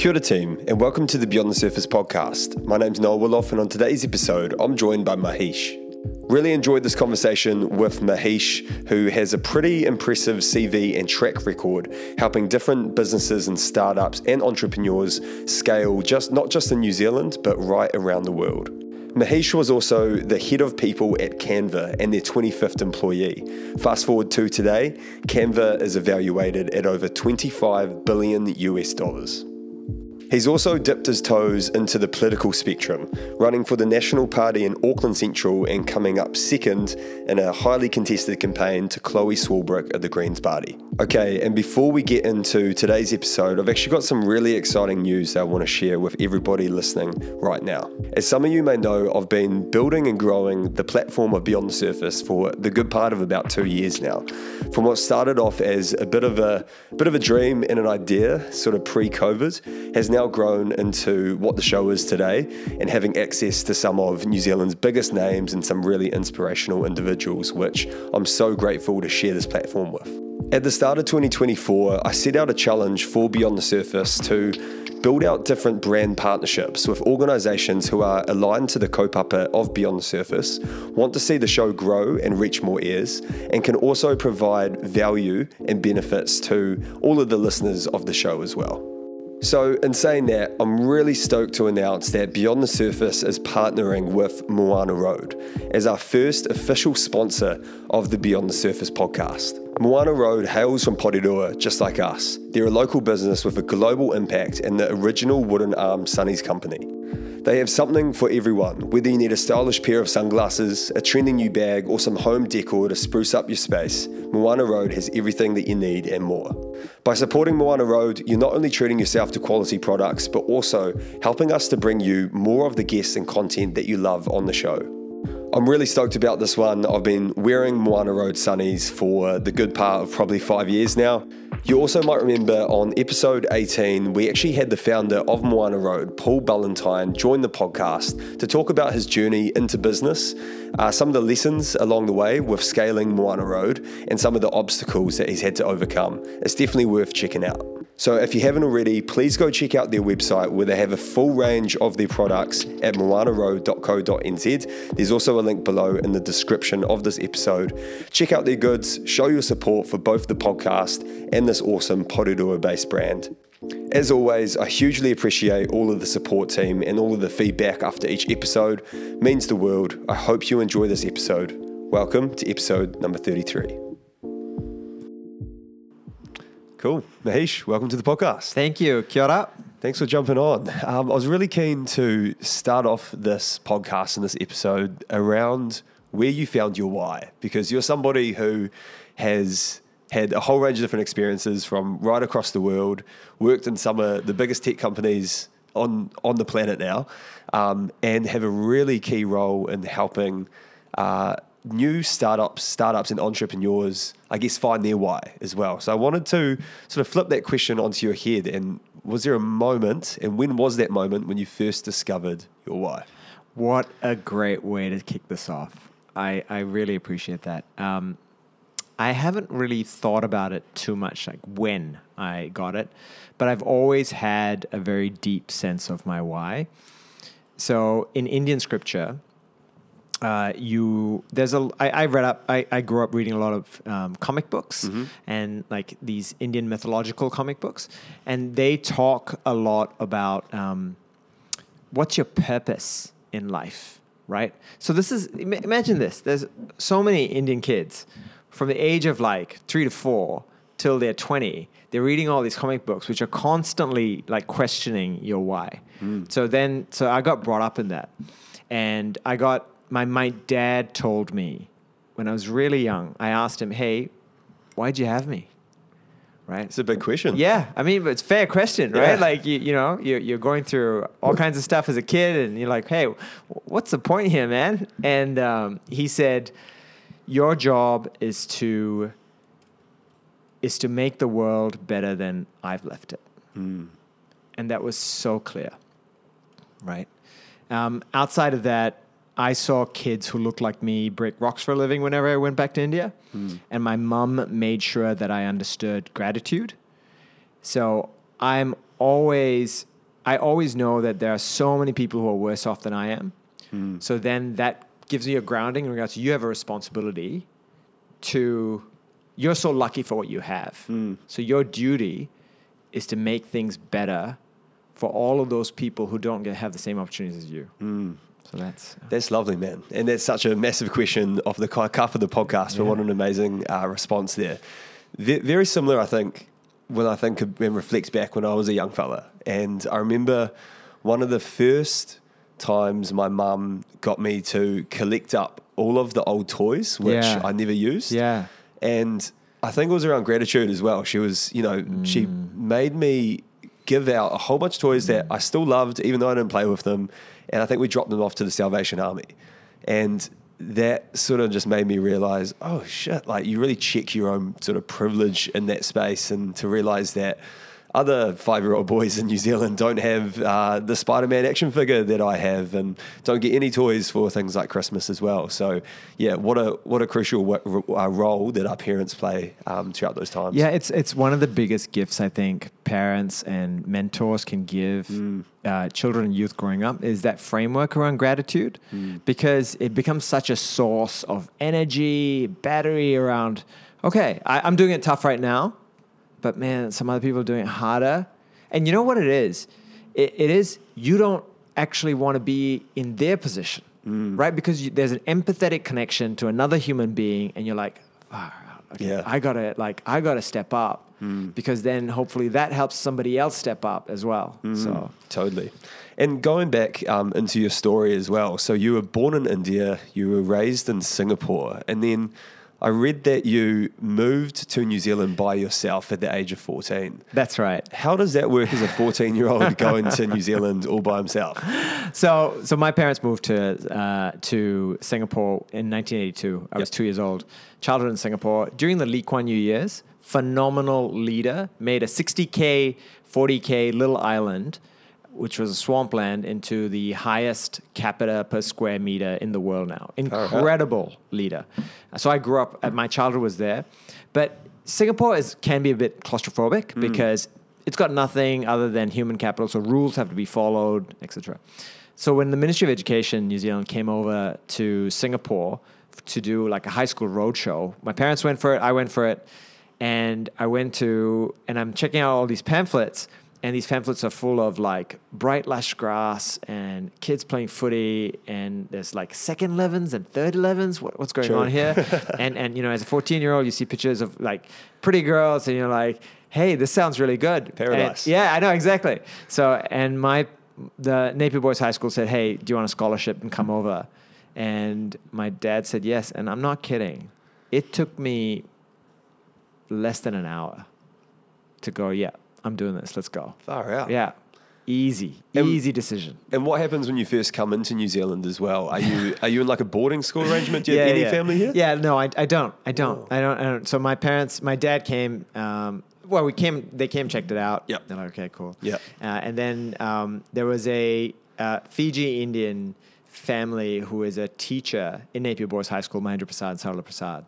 Kia ora team, and welcome to the Beyond the Surface podcast. My name's Noa Woolloff, and on today's episode, I'm joined by Mahesh. Really enjoyed this conversation with Mahesh, who has a pretty impressive CV and track record helping different businesses and startups and entrepreneurs scale just not just in New Zealand, but right around the world. Mahesh was also the head of people at Canva and their 25th employee. Fast forward to today, Canva is evaluated at over 25 billion US dollars. He's also dipped his toes into the political spectrum, running for the National Party in Auckland Central and coming up second in a highly contested campaign to Chloe Swarbrick of the Greens Party. Okay, and before we get into today's episode, I've actually got some really exciting news that I want to share with everybody listening right now. As some of you may know, I've been building and growing the platform of Beyond the Surface for the good part of about two years now. From what started off as a bit of a bit of a dream and an idea, sort of pre-COVID, has now now grown into what the show is today and having access to some of New Zealand's biggest names and some really inspirational individuals, which I'm so grateful to share this platform with. At the start of 2024, I set out a challenge for Beyond the Surface to build out different brand partnerships with organisations who are aligned to the kaupapa of Beyond the Surface, want to see the show grow and reach more ears, and can also provide value and benefits to all of the listeners of the show as well. So, in saying that, I'm really stoked to announce that Beyond the Surface is partnering with Moana Road as our first official sponsor of the Beyond the Surface podcast. Moana Road hails from Porirua, just like us. They're a local business with a global impact and the original wooden arm Sunny's company. They have something for everyone, whether you need a stylish pair of sunglasses, a trending new bag, or some home decor to spruce up your space. Moana Road has everything that you need and more. By supporting Moana Road, you're not only treating yourself to quality products, but also helping us to bring you more of the guests and content that you love on the show. I'm really stoked about this one. I've been wearing Moana Road Sunnies for the good part of probably five years now. You also might remember on episode 18, we actually had the founder of Moana Road, Paul Ballantyne, join the podcast to talk about his journey into business, uh, some of the lessons along the way with scaling Moana Road, and some of the obstacles that he's had to overcome. It's definitely worth checking out. So if you haven't already, please go check out their website where they have a full range of their products at moanaroad.co.nz. There's also a link below in the description of this episode. Check out their goods, show your support for both the podcast and this awesome Porirua based brand. As always, I hugely appreciate all of the support team and all of the feedback after each episode. Means the world. I hope you enjoy this episode. Welcome to episode number 33. Cool. Mahesh, welcome to the podcast. Thank you. Kia ora. Thanks for jumping on. Um, I was really keen to start off this podcast and this episode around where you found your why, because you're somebody who has had a whole range of different experiences from right across the world, worked in some of the biggest tech companies on on the planet now, um, and have a really key role in helping uh, new startups, startups and entrepreneurs, I guess, find their why as well. So I wanted to sort of flip that question onto your head. And was there a moment, and when was that moment when you first discovered your why? What a great way to kick this off. I, I really appreciate that. Um, I haven't really thought about it too much, like when I got it, but I've always had a very deep sense of my why. So in Indian scripture, uh, you there's a I, I read up I, I grew up reading a lot of um, comic books mm-hmm. and like these Indian mythological comic books. And they talk a lot about um, what's your purpose in life right? So this is imagine this. There's so many Indian kids from the age of like three to four till they're 20 they're reading all these comic books which are constantly like questioning your why. Mm. so then so I got brought up in that. And I got my, my dad told me when I was really young, I asked him, hey, why'd you have me? Right? It's a big question. Yeah. I mean, it's a fair question, right? Yeah. Like, you, you know, you're, you're going through all kinds of stuff as a kid and you're like, hey, what's the point here, man? And um, he said, your job is to is to make the world better than I've left it. Mm. And that was so clear, right? Um, outside of that, I saw kids who looked like me break rocks for a living whenever I went back to India. Mm. And my mum made sure that I understood gratitude. So I'm always I always know that there are so many people who are worse off than I am. Hmm. So then that gives me a grounding in regards to you have a responsibility to, you're so lucky for what you have. Hmm. So your duty is to make things better for all of those people who don't get, have the same opportunities as you. Hmm. So that's, That's lovely, man. And that's such a massive question of the cup of the podcast. But Yeah. what an amazing uh, response there. Ve- very similar, I think, when I think of, and reflects back when I was a young fella. And I remember one of the first times my mum got me to collect up all of the old toys, which Yeah. I never used. yeah. And I think it was around gratitude as well. She was, you know, she made me give out a whole bunch of toys that I still loved, even though I didn't play with them. And I think we dropped them off to the Salvation Army. And that sort of just made me realize, oh shit, like you really check your own sort of privilege in that space and to realize that other five year old boys in New Zealand don't have uh, the Spider Man action figure that I have and don't get any toys for things like Christmas as well. So, yeah, what a what a crucial w- uh, role that our parents play um, throughout those times. Yeah, it's it's one of the biggest gifts I think parents and mentors can give Mm. uh, children and youth growing up is that framework around gratitude, Mm. because it becomes such a source of energy, battery around. Okay, I, I'm doing it tough right now, but man, some other people are doing it harder. And you know what it is? It, it is you don't actually want to be in their position, Mm. right? Because you, there's an empathetic connection to another human being, and you're like. Okay, Yeah. I gotta like I gotta step up Mm. because then hopefully that helps somebody else step up as well. Mm. So Totally. And going back um, into your story as well. So you were born in India, you were raised in Singapore, and then I read that you moved to New Zealand by yourself at the age of 14. that's right. How does that work as a 14 year old going to New Zealand all by himself? So so my parents moved to uh, to Singapore in 1982. I was two years old. Childhood in Singapore during the Lee Kuan Yew years. Phenomenal leader made a 60k, 40k little island. Which was a swampland into the highest capita per square meter in the world now. right. Incredible leader. So I grew up. uh, My childhood was there, but Singapore is can be a bit claustrophobic because it's got nothing other than human capital. So rules have to be followed, etc. So when the Ministry of Education New Zealand came over to Singapore to do like a high school roadshow, my parents went for it. I went for it, and I went to and I'm checking out all these pamphlets. And these pamphlets are full of like bright lush grass and kids playing footy, and there's like second 11s and third 11s. What, what's going Sure. on here? and and you know, as a 14 year old, you see pictures of like pretty girls, and you're like, hey, this sounds really good. And- yeah, I know exactly. So, and my the Napier Boys High School said, "Hey, do you want a scholarship and come over?" And my dad said yes, and I'm not kidding. It took me less than an hour to go. Yeah, I'm doing this. Let's go. Far out. Yeah, easy, And- easy decision. And what happens when you first come into New Zealand as well? Are you are you in like a boarding school arrangement? Do you have any yeah. family here? Yeah, no, I, I don't. I don't. Oh. I don't. I don't. So my parents, my dad came. Um, well, we came. They came, checked it out. Yep. They're like, okay, cool. Yeah. Uh, and then um, there was a uh, Fiji Indian family who is a teacher in Napier Boys High School, Mahendra Prasad, Sarla Prasad,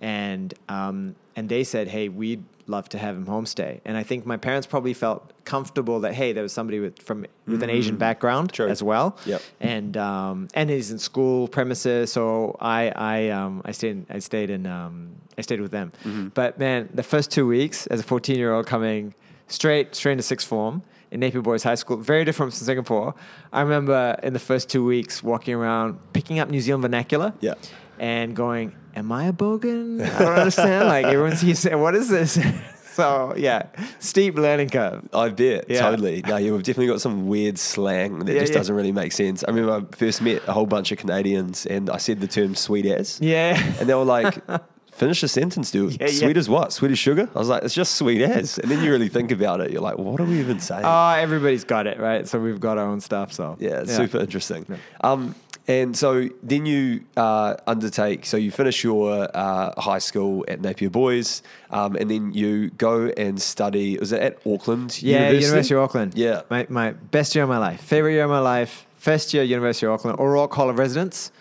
and um, and they said, hey, we'd love to have him homestay. And I think my parents probably felt comfortable that hey, there was somebody with from with an Asian background Mm. True. as well Yep. and um, and he's in school premises. So I I um, I stayed I stayed in um, I stayed with them. Mm-hmm. But man, the first two weeks as a fourteen year old coming straight straight into sixth form in Napier Boys High School, very different from Singapore. I remember in the first two weeks walking around picking up New Zealand vernacular. Yeah. And going, am I a bogan? I don't understand. like everyone sees, what is this? so yeah, steep learning curve. I bet, Yeah. totally. No, you've definitely got some weird slang that Yeah, just yeah. doesn't really make sense. I remember I first met a whole bunch of Canadians and I said the term sweet as. Yeah. And they were like, finish the sentence, dude. Yeah, yeah. sweet as what? Sweet as sugar? I was like, it's just sweet as. And then you really think about it. You're like, what are we even saying? Oh, everybody's got it, right? So we've got our own stuff. So yeah, it's super interesting. Um, and so then you uh, undertake, so you finish your uh, high school at Napier Boys, um, and then you go and study, was it at Auckland Yeah, University? University of Auckland. Yeah. my my best year of my life, favorite year of my life. First year, University of Auckland, O'Rorke Hall of Residence.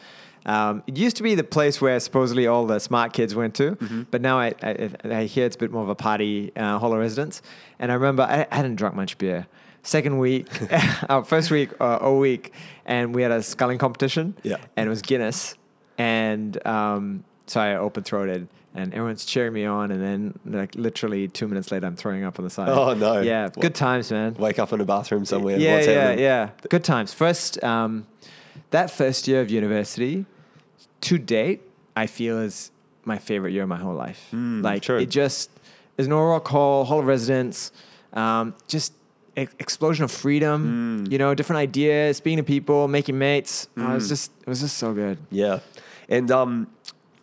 Um, it used to be the place where supposedly all the smart kids went to, Mm-hmm. but now I, I, I hear it's a bit more of a party uh, hall of residence. And I remember I, I hadn't drunk much beer, Second week, our first week, uh, all week, and we had a sculling competition. Yeah. And it was Guinness, and um, so I open throated, and everyone's cheering me on, and then like literally two minutes later, I'm throwing up on the side. Oh, no. Yeah, What- good times, man. Wake up in a bathroom somewhere. Yeah, yeah, happening? yeah. Good times. First, um, that first year of university, to date, I feel is my favorite year of my whole life. Mm, like true. it just is O'Rorke Hall, hall of residence, um, just e- explosion of freedom. Mm. You know, different ideas, speaking to people, making mates. Oh, it was just, it was just so good. Yeah. And um,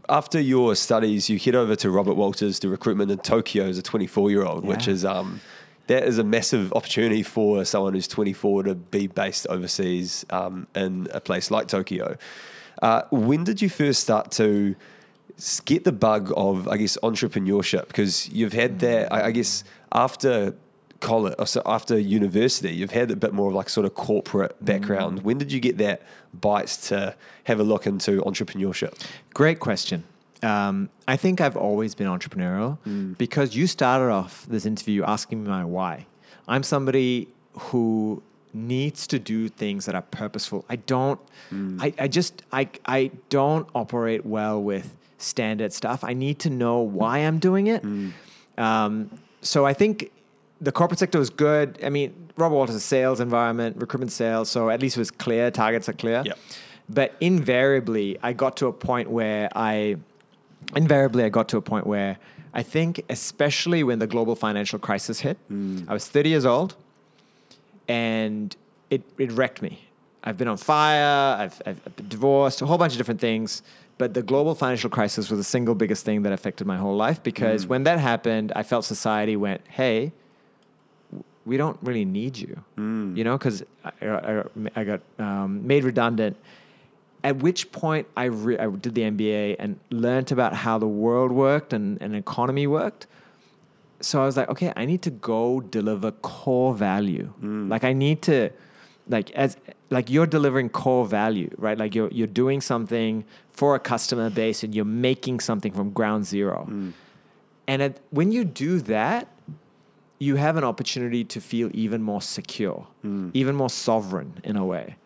after your studies, you head over to Robert Walters to recruitment in Tokyo as a 24 year old, which is um, that is a massive opportunity for someone who's 24 to be based overseas um, in a place like Tokyo. Uh, when did you first start to get the bug of, I guess, entrepreneurship? Because you've had that, I, I guess, after college, so after university, you've had a bit more of like sort of corporate background. When did you get that bite to have a look into entrepreneurship? Great question. Um, I think I've always been entrepreneurial because you started off this interview asking me my why. I'm somebody who needs to do things that are purposeful. I don't, I, I just, I, I don't operate well with standard stuff. I need to know why I'm doing it. Um, so I think the corporate sector was good. I mean, Robert Walters is a sales environment, recruitment sales. So at least it was clear, targets are clear. Yep. But invariably, I got to a point where I, invariably, I got to a point where I think, especially when the global financial crisis hit, mm. I was 30 years old and it, it wrecked me. I've been on fire, I've, I've been divorced, a whole bunch of different things. But the global financial crisis was the single biggest thing that affected my whole life because mm. when that happened, I felt society went, hey, we don't really need you, mm. you know, because I, I, I got um, made redundant. At which point I, re- I did the MBA and learned about how the world worked and an economy worked. So I was like, okay, I need to go deliver core value. Mm. Like I need to, like as like you're delivering core value, right? Like you're you're doing something for a customer base and you're making something from ground zero. Mm. And at, when you do that, you have an opportunity to feel even more secure, mm. even more sovereign in a way.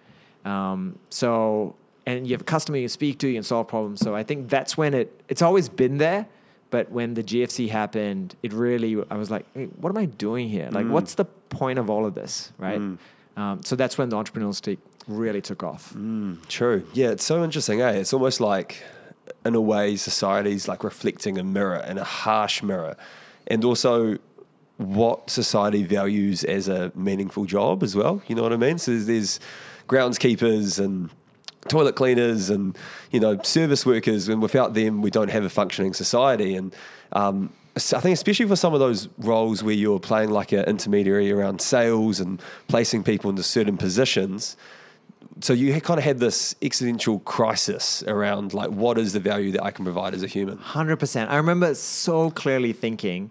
Um, so, and you have a customer you speak to, you can solve problems. So I think that's when it, it's always been there. But when the GFC happened, it really, I was like, hey, what am I doing here? Like, what's the point of all of this, right? Um, so that's when the entrepreneurial stick really took off. True. Yeah, it's so interesting, eh? It's almost like, in a way, society's like reflecting a mirror and a harsh mirror. And also, what society values as a meaningful job as well. You know what I mean? So there's, there's groundskeepers and toilet cleaners and you know service workers, and without them, we don't have a functioning society. And um, I think especially for some of those roles where you're playing like an intermediary around sales and placing people into certain positions. So you kind of had this existential crisis around like what is the value that I can provide as a human. Hundred percent. I remember so clearly thinking,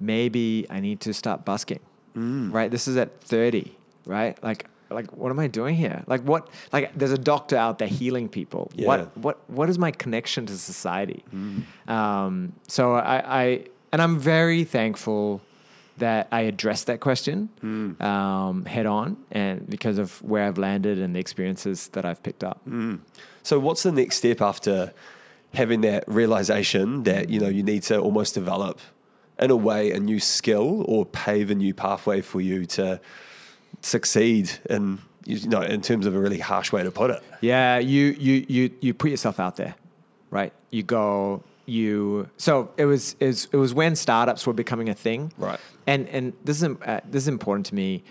maybe I need to start busking. Right. This is at thirty. Right. Like, like what am I doing here? Like, what? Like, there's a doctor out there healing people. Yeah. What? What? What is my connection to society? Um, so I, I, and I'm very thankful that I addressed that question um, head on, and because of where I've landed and the experiences that I've picked up. So what's the next step after having that realization that you know you need to almost develop in a way a new skill or pave a new pathway for you to succeed in you know in terms of a really harsh way to put it. Yeah, you you you you put yourself out there, right? You go you. So it was is it was when startups were becoming a thing, Right. And and this is uh, this is important to me.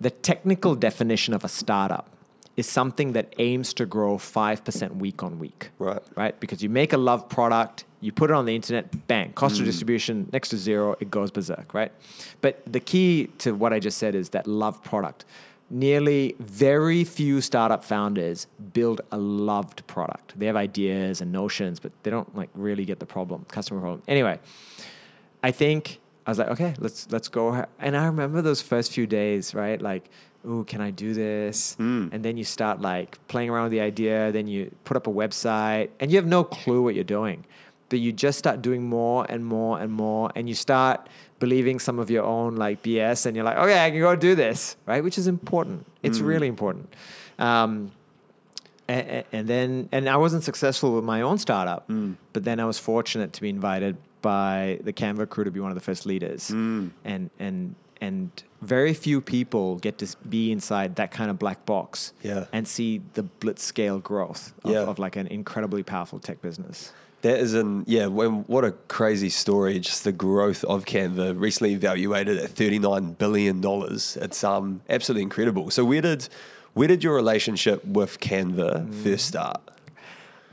The technical definition of a startup is something that aims to grow five percent week on week, Right. Right, because you make a love product, you put it on the internet, bang, cost of mm. distribution next to zero, it goes berserk, right? But the key to what I just said is that love product. Nearly very few startup founders build a loved product. They have ideas and notions, but they don't like really get the problem, customer problem. Anyway, I think I was like, okay, let's let's go. And I remember those first few days, right? Like, ooh, can I do this? Mm. And then you start like playing around with the idea. Then you put up a website, and you have no clue what you're doing, but you just start doing more and more and more, and you start believing some of your own like BS, and you're like, okay, I can go do this, right? Which is important. It's mm. really important. Um, and, and then, and I wasn't successful with my own startup, mm. but then I was fortunate to be invited by the Canva crew to be one of the first leaders, mm. and and and very few people get to be inside that kind of black box Yeah. and see the blitz scale growth of, Yeah. of like an incredibly powerful tech business. That is an yeah. When, what a crazy story! Just the growth of Canva, recently evaluated at thirty nine billion dollars. It's um absolutely incredible. So where did where did your relationship with Canva first start?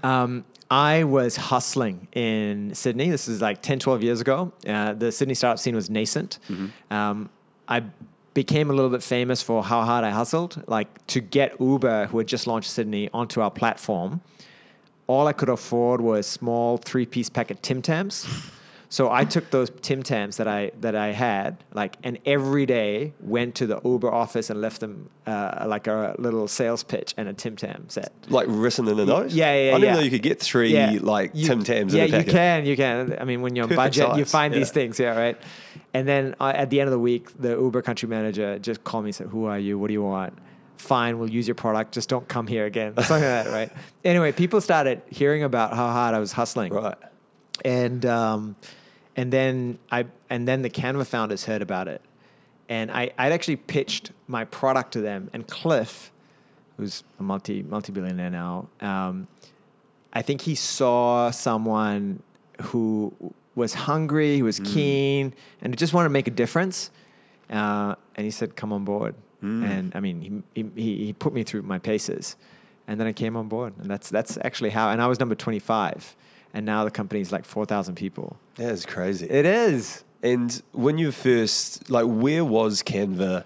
Um, I was hustling in Sydney. This is like 10, 12 years ago. Uh, the Sydney startup scene was nascent. Um, I became a little bit famous for how hard I hustled. Like to get Uber, who had just launched Sydney, onto our platform, all I could afford was small three piece packet Tim Tams. So I took those Tim Tams that I that I had, like, and every day went to the Uber office and left them uh, like a little sales pitch and a Tim Tam set. Like written in the note? Yeah, yeah, I didn't yeah. know you could get three like You- Tim Tams Yeah, in a packet. you can, you can. I mean, when you're on Perfect budget, you size, find these things, yeah, right. And then uh, at the end of the week, the Uber country manager just called me and said, "Who are you? What do you want?" Fine, we'll use your product. Just don't come here again. Something like that, right? Anyway, people started hearing about how hard I was hustling, Right. and um, and then I and then the Canva founders heard about it, and I I'd actually pitched my product to them, and Cliff, who's a multi multi billionaire now, um, I think he saw someone who was hungry, who was keen, and just wanted to make a difference, uh, and he said, "Come on board." And I mean, he, he he put me through my paces, and then I came on board, and that's that's actually how. And I was number twenty five, and now the company's like four thousand people. That is crazy. It is. And when you first, like, where was Canva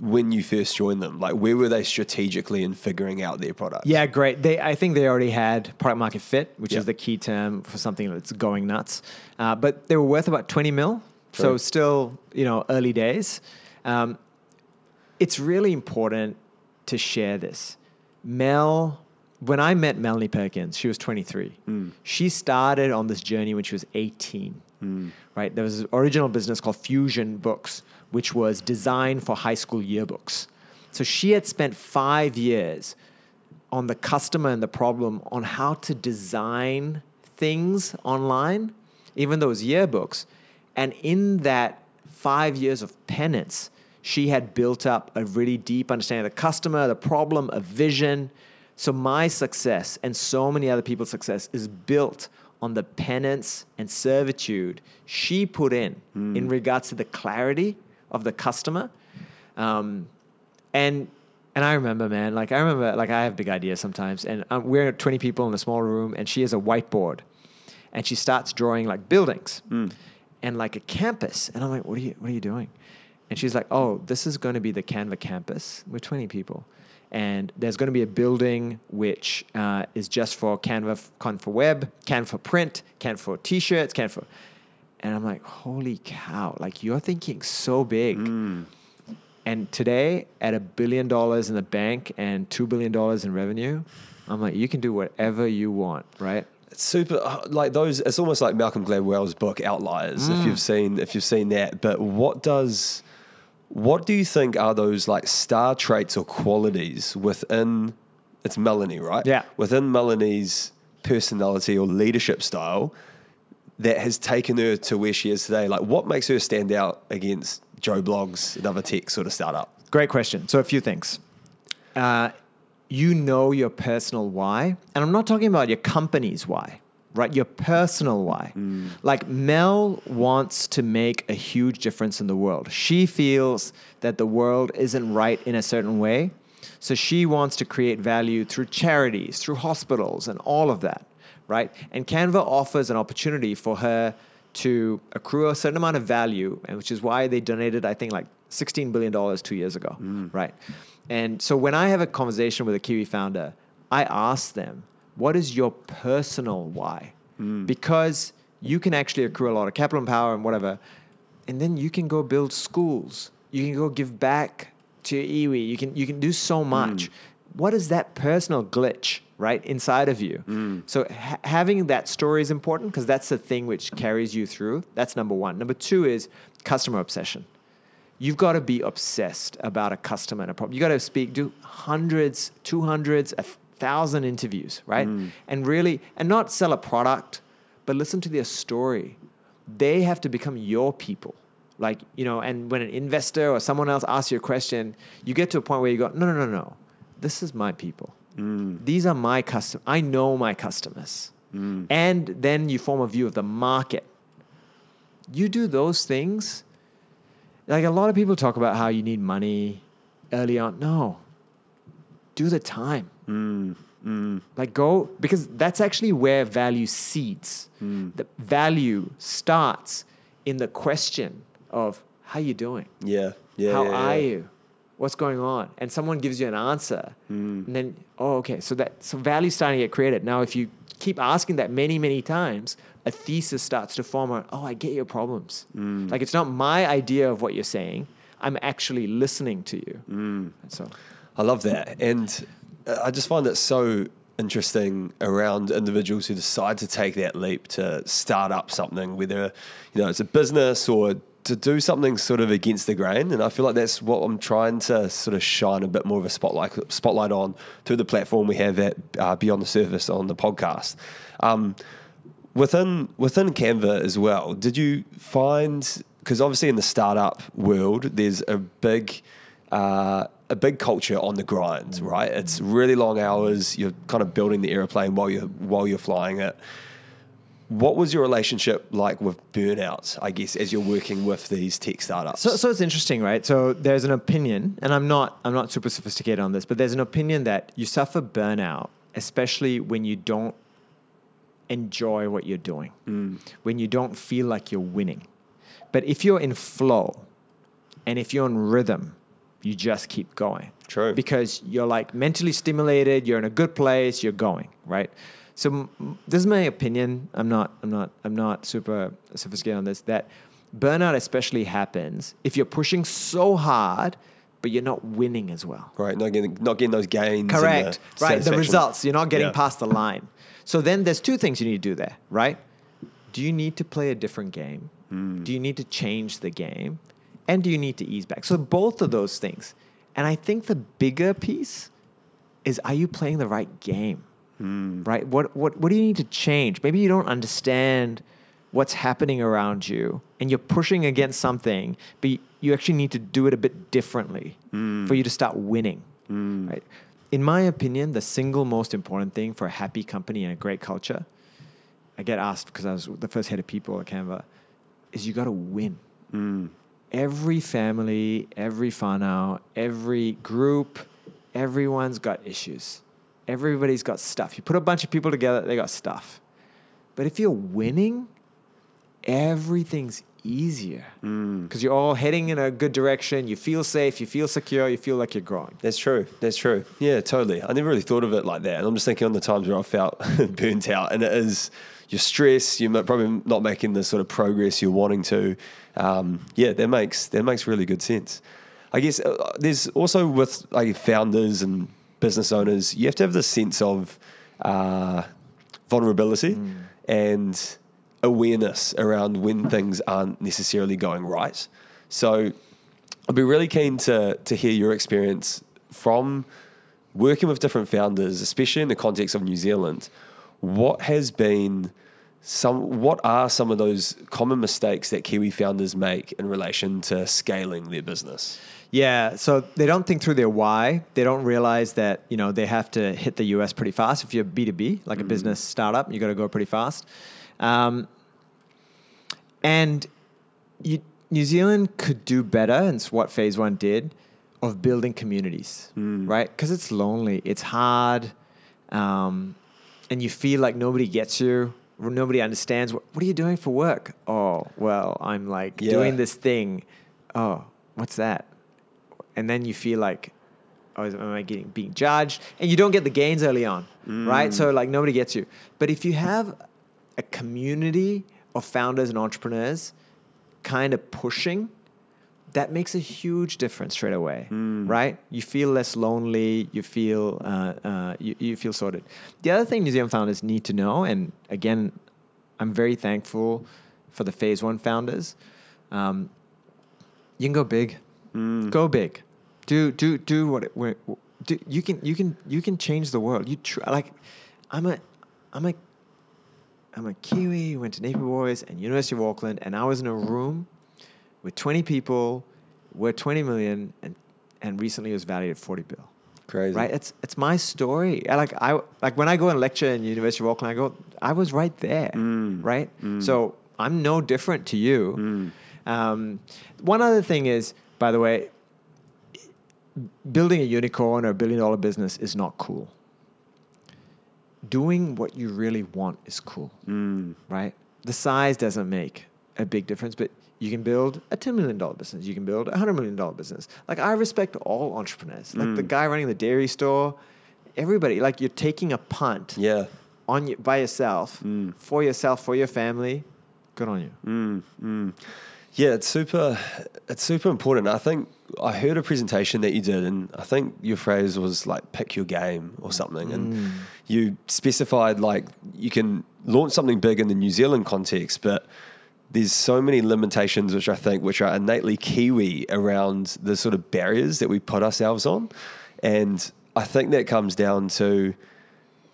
when you first joined them? Like, where were they strategically in figuring out their product? Yeah, great. They, I think they already had product market fit, which Yeah. is the key term for something that's going nuts. Uh, but they were worth about 20 mil, so still, you know, early days. Um, it's really important to share this. Mel, when I met Melanie Perkins, she was 23. Mm. She started on this journey when she was 18. Mm. Right? There was an original business called Fusion Books, which was designed for high school yearbooks. So she had spent five years on the customer and the problem on how to design things online, even those yearbooks. And in that five years of penance, she had built up a really deep understanding of the customer, the problem, a vision. So my success and so many other people's success is built on the penance and servitude she put in in regards to the clarity of the customer. Um, and and I remember, man, like I remember, like I have big ideas sometimes, and um, we're 20 people in a small room, and she has a whiteboard, and she starts drawing like buildings and like a campus, and I'm like, what are you, what are you doing? And she's like, oh, this is going to be the Canva campus. We're 20 people. And there's going to be a building which uh, is just for Canva, Canva Web, Canva for Print, Canva for T-shirts, Canva. And I'm like, holy cow! Like you're thinking so big. And today, at a billion dollars in the bank and two billion dollars in revenue, I'm like, you can do whatever you want, right? It's super uh, like those. It's almost like Malcolm Gladwell's book Outliers. Mm. If you've seen, if you've seen that, but what does, what do you think are those like star traits or qualities within? It's Melanie, right? Yeah. Within Melanie's personality or leadership style, that has taken her to where she is today. Like, what makes her stand out against Joe Bloggs, another tech sort of startup? Great question. So a few things. Uh, you know your personal why, and I'm not talking about your company's why, right? Your personal why. Mm. Like Mel wants to make a huge difference in the world. She feels that the world isn't right in a certain way, so she wants to create value through charities, through hospitals, and all of that, right? And Canva offers an opportunity for her to accrue a certain amount of value, and which is why they donated, I think, like $16 billion two years ago, mm. right? And so when I have a conversation with a Kiwi founder, I ask them, what is your personal why? Because you can actually accrue a lot of capital and power and whatever, and then you can go build schools. You can go give back to your iwi. You can you can do so much. what is that personal glitch right inside of you? Mm. So ha- having that story is important because that's the thing which carries you through. That's number one. Number two is customer obsession. You've got to be obsessed about a customer and a problem. You got to speak, do hundreds, two hundreds, thousand interviews, right? Mm. And really, and not sell a product, but listen to their story. They have to become your people. Like, you know, and when an investor or someone else asks you a question, you get to a point where you go, no, no, no, no. This is my people. These are my customers. I know my customers. And then you form a view of the market. You do those things. Like a lot of people talk about how you need money early on. No. Do the time. Mm, mm. Like go because that's actually where value seeds. Mm. The value starts in the question of how you doing? Yeah. Yeah. how yeah, are yeah. you? What's going on? And someone gives you an answer, and then oh, okay, so that so value's starting to get created. Now, if you keep asking that many, many times, a thesis starts to form. On, oh, I get your problems. Like it's not my idea of what you're saying. I'm actually listening to you. And so I love that. And I just find it so interesting around individuals who decide to take that leap to start up something, whether you know it's a business or to do something sort of against the grain. And I feel like that's what I'm trying to sort of shine a bit more of a spotlight spotlight on through the platform we have at uh, Beyond the Surface on the podcast. Um, within within Canva as well, did you find because obviously in the startup world, there's a big uh, a big culture on the grind, mm. right? It's really long hours. You're kind of building the airplane while you're while you're flying it. What was your relationship like with burnout? I guess as you're working with these tech startups. So, so it's interesting, right? So there's an opinion, and I'm not, I'm not super sophisticated on this, but there's an opinion that you suffer burnout, especially when you don't enjoy what you're doing, mm. when you don't feel like you're winning. But if you're in flow, and if you're in rhythm, you just keep going. True. Because you're like mentally stimulated, you're in a good place, you're going, right? So this is my opinion. I'm not I'm not I'm not super sophisticated on this that burnout especially happens if you're pushing so hard but you're not winning as well. right, not getting not getting those gains. and the Correct. Right. The results. You're not getting Yeah. past the line. So then there's two things you need to do there, right? Do you need to play a different game? Hmm. Do you need to change the game? And do you need to ease back? So both of those things. And I think the bigger piece is are you playing the right game? Hmm. Right? What what what do you need to change? Maybe you don't understand what's happening around you and you're pushing against something, but you- actually need to do it a bit differently Hmm. for you to start winning. Right? In my opinion, the single most important thing for a happy company and a great culture, I get asked because I was the first head of people at Canva, is you got to win. Every family, every whānau, every group, everyone's got issues. Everybody's got stuff. You put a bunch of people together, they got stuff. But if you're winning, everything's easier mm. because you're all heading in a good direction. You feel safe, you feel secure, you feel like you're growing. That's true. That's true. Yeah, totally. I never really thought of it like that. And I'm just thinking on the times where I felt burnt out, and it is you're stressed. You're probably not making the sort of progress you're wanting to. Um, yeah, that makes that makes really good sense. I guess uh, there's also with like founders and business owners, you have to have this sense of uh, vulnerability and awareness around when things aren't necessarily going right. So I'd be really keen to to hear your experience from working with different founders, especially in the context of New Zealand. What has been some what are some of those common mistakes that Kiwi founders make in relation to scaling their business? Yeah, so they don't think through their why. They don't realize that you know they have to hit the US pretty fast. If you're B two B, like a business startup, you got to go pretty fast. Um, and you, New Zealand could do better, and it's what Phase One did, of building communities, right? Because it's lonely, it's hard, um, and you feel like nobody gets you. Nobody understands what, what are you doing for work? Oh, well, I'm like Yeah. doing this thing. Oh, what's that? and then you feel like, oh, am I getting being judged? And you don't get the gains early on, mm. right? So like nobody gets you. But if you have a community of founders and entrepreneurs kind of pushing, that makes a huge difference straight away, right? You feel less lonely. You feel uh, uh, you, you feel sorted. The other thing New Zealand founders need to know, and again, I'm very thankful for the Phase One founders. Um, you can go big, go big, do do do what it, do, you can you can you can change the world. You try, like, I'm a I'm a I'm a Kiwi, went to Napier Boys and University of Auckland, and I was in a room with 20 people, worth 20 million, and and recently it was valued at 40 bill. Crazy. Right? It's it's my story. I like I like when I go and lecture in University of Auckland, I go, I was right there. Mm. Right? Mm. So I'm no different to you. Mm. Um, one other thing is, by the way, building a unicorn or a billion dollar business is not cool. Doing what you really want is cool, right? The size doesn't make a big difference, but you can build a $10 million business. You can build a $100 million business. Like, I respect all entrepreneurs. Like, the mm. guy running the dairy store, everybody. Like, you're taking a punt Yeah. on you, by yourself, mm. for yourself, for your family. Good on you. Mm, yeah, it's super. It's super important. I think I heard a presentation that you did, and I think your phrase was like "pick your game" or something, and you specified like you can launch something big in the New Zealand context, but there's so many limitations, which I think, which are innately Kiwi around the sort of barriers that we put ourselves on, and I think that comes down to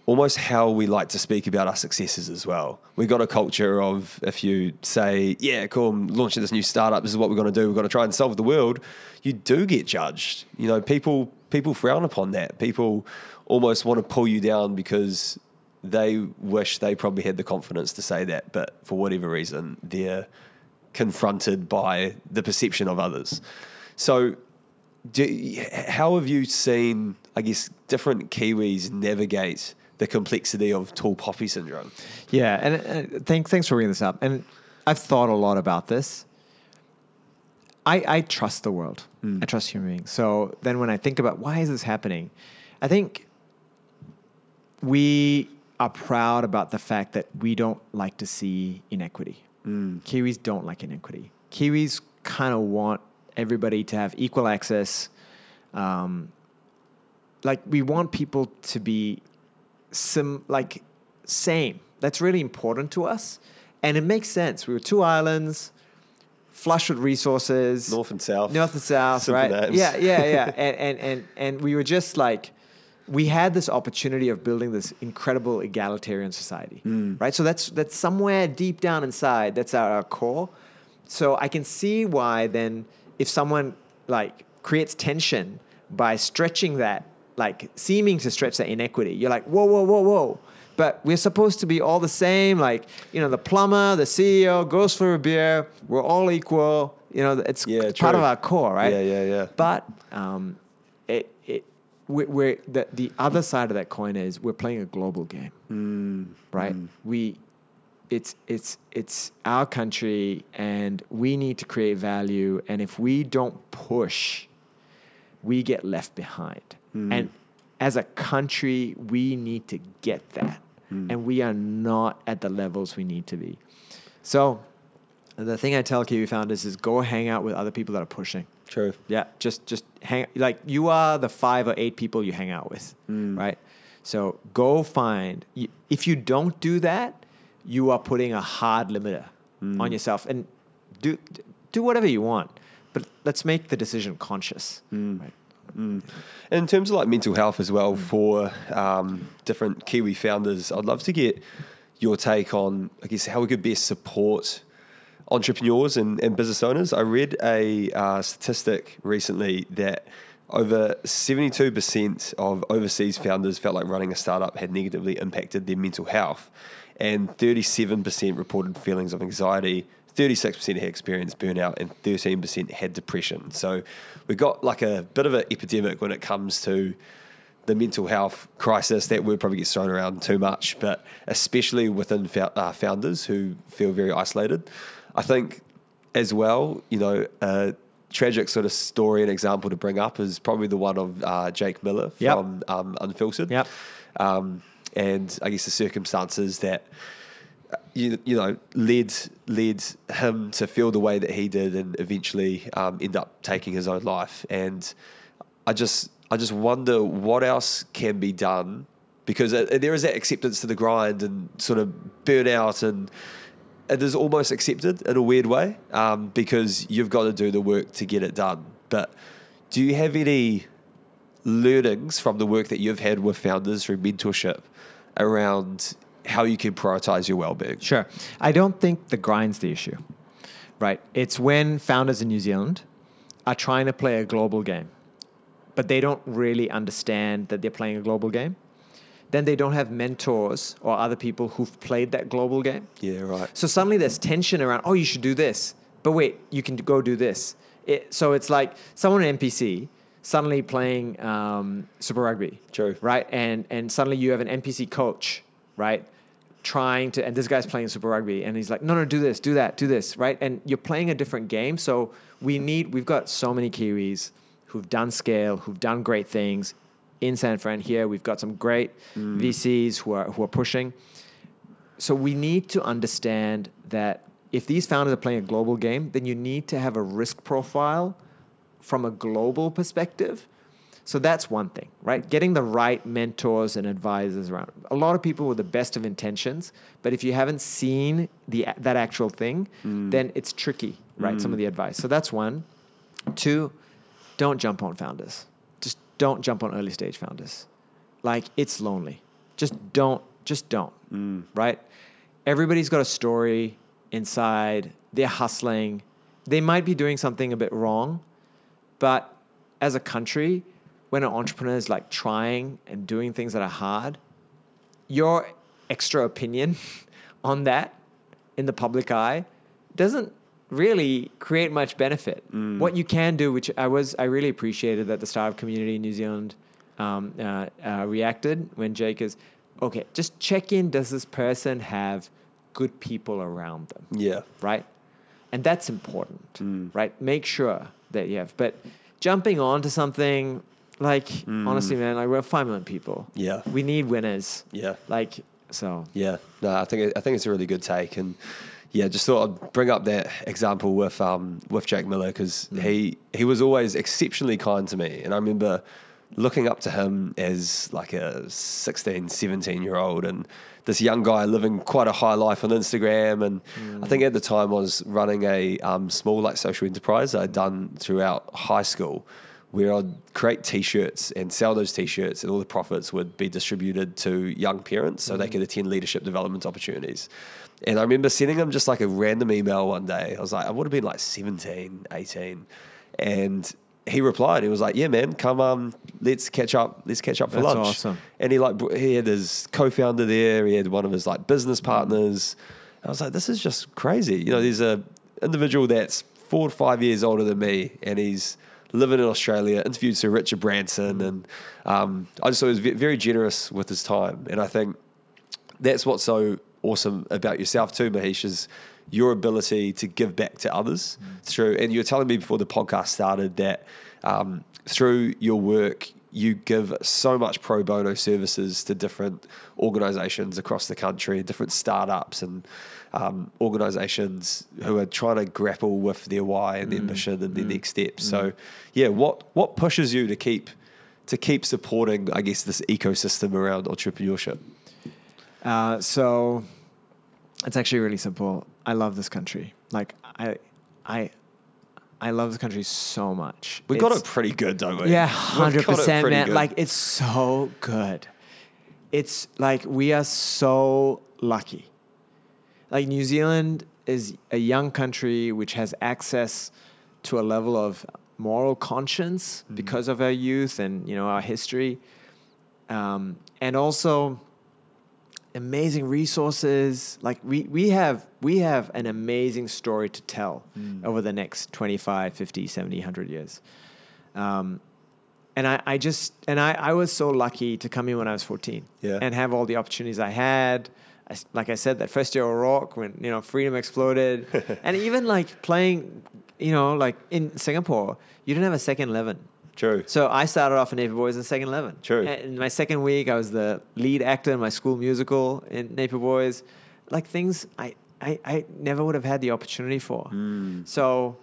almost how we like to speak about our successes as well. We've got a culture of if you say, "Yeah, cool, I'm launching this new startup. This is what we're going to do. We're going to try and solve the world." You do get judged. You know, people people frown upon that. People almost want to pull you down because they wish they probably had the confidence to say that, but for whatever reason, they're confronted by the perception of others. So, do, how have you seen, I guess, different Kiwis navigate the complexity of tall poppy syndrome? Yeah, and uh, thank, thanks for bringing this up. And I've thought a lot about this. I, I trust the world. I trust human beings. So then when I think about why is this happening, I think we are proud about the fact that we don't like to see inequity. Kiwis don't like inequity. Kiwis kind of want everybody to have equal access. Um, like we want people to be sim like same. That's really important to us, and it makes sense. We were two islands, flush with resources, North and south. north and south, Simple right? names. Yeah, yeah, yeah. and, and and and we were just like, we had this opportunity of building this incredible egalitarian society, Hmm. right? So that's that's somewhere deep down inside. That's at our core. So I can see why then, if someone like creates tension by stretching that, like seeming to stretch that inequity, you're like, whoa, whoa, whoa, whoa. But we're supposed to be all the same. Like, you know, the plumber, the CEO goes for a beer. We're all equal. You know, it's Yeah, part of our core, right? Yeah, yeah, yeah. But um, we're, we're the, the other side of that coin is we're playing a global game, Hmm. right? We, it's it's it's our country, and we need to create value. And if we don't push, we get left behind. Hmm. And as a country, we need to get that, Hmm. and we are not at the levels we need to be. So. The thing I tell Kiwi founders is go hang out with other people that are pushing. True. Yeah, just just hang like you are the five or eight people you hang out with, mm. right? So go find. If you don't do that, you are putting a hard limiter mm. on yourself, and do do whatever you want, but let's make the decision conscious, mm. right? And in terms of like mental health as well for um, different Kiwi founders, I'd love to get your take on, I guess, how we could best support entrepreneurs and, and business owners. I read a uh, statistic recently that over 72% of overseas founders felt like running a startup had negatively impacted their mental health, and 37% reported feelings of anxiety. 36% had experienced burnout and 13% had depression. So we've got like a bit of an epidemic when it comes to the mental health crisis. That word probably gets thrown around too much, but especially within uh, founders who feel very isolated. I think as well, you know, a tragic sort of story and example to bring up is probably the one of uh, Jake Millar Yep. from um, Unfiltered. Yep. Um, and I guess the circumstances that you, you know led led him to feel the way that he did and eventually um, end up taking his own life and I just I just wonder what else can be done because uh, there is that acceptance to the grind and sort of burnout and it is almost accepted in a weird way um, because you've got to do the work to get it done but do you have any learnings from the work that you've had with founders through mentorship around how you can prioritize your well-being Sure. I don't think the grind's the issue, right? It's when founders in New Zealand are trying to play a global game, but they don't really understand that they're playing a global game. Then they don't have mentors or other people who've played that global game. yeah right So suddenly there's tension around, oh, you should do this. But wait, you can go do this. It, so it's like someone in NPC suddenly playing um, Super Rugby. True. Right? And, and suddenly you have an NPC coach, right? Trying to, and this guy's playing Super Rugby and he's like, no, no, do this, do that, do this, right? And you're playing a different game. So we need, we've got so many Kiwis who've done scale, who've done great things in San Fran here. We've got some great mm. VCs who are, who are pushing so we need to understand that if these founders are playing a global game, then you need to have a risk profile from a global perspective. So that's one thing, right? Getting the right mentors and advisors around. A lot of people with the best of intentions, but if you haven't seen the that actual thing, mm. then it's tricky, right? Some of mm. the advice. So that's one. Two, don't jump on founders. Don't jump on early stage founders. Like it's lonely. Just don't. Just don't. Mm. Right? Everybody's got a story inside. They're hustling. They might be doing something a bit wrong, but as a country, when an entrepreneur is like trying and doing things that are hard, your extra opinion on that in the public eye doesn't really create much benefit. What you can do, which I was, I really appreciated that the startup community in New Zealand um, uh, uh, reacted when Jake is, okay, just check in. Does this person have good people around them? yeah right? And that's important, right? Make sure that you have. But jumping on to something like, honestly, man, like we're five million people. Yeah. We need winners. yeah Like, so. Yeah, no, I think it, I think it's a really good take, and yeah, just thought I'd bring up that example with um with Jake Millar because he he was always exceptionally kind to me, and I remember looking up to him as like a 16, 17 year old, and this young guy living quite a high life on Instagram, and I think at the time I was running a um, small like social enterprise I'd done throughout high school where I'd create T-shirts and sell those T-shirts, and all the profits would be distributed to young parents so they could attend leadership development opportunities. And I remember sending him just like a random email one day. I was like, I would have been like 17, 18. And he replied, he was like, "Yeah, man, come um, let's catch up. Let's catch up for That's lunch." awesome. And he like he had his co-founder there. He had one of his like business partners. I was like, "This is just crazy." You know, there's a individual that's four to five years older than me, and he's living in Australia. Interviewed Sir Richard Branson, and um, I just thought he was very generous with his time. And I think that's what's so awesome about yourself too, Mahesh, is your ability to give back to others through. And you were telling me before the podcast started that um, through your work, you give so much pro bono services to different organizations across the country, different startups and um, organizations who are trying to grapple with their why and their mission and their next steps. So, yeah, what what pushes you to keep to keep supporting, I guess, this ecosystem around entrepreneurship? Uh, so it's actually really simple. I love this country. Like, I, I, I love this country so much. We got it pretty good, don't we? Yeah, hundred percent, man. good. Like it's so good. It's like we are so lucky. Like New Zealand is a young country which has access to a level of moral conscience Mm-hmm. because of our youth and you know our history, um, and also amazing resources. Like we, we have we have an amazing story to tell Mm. over the next 25 50 70 100 years. Um, and I, I just and I, I was so lucky to come in when I was 14 Yeah. and have all the opportunities I had. I like I said that first year of rock when you know freedom exploded. And even like playing you know like in Singapore you didn't have a second 11 True. so I started off in Napier Boys in second eleven. True. And in my second week, I was the lead actor in my school musical in Napier Boys. like things I, I, I never would have had the opportunity for. Mm. So,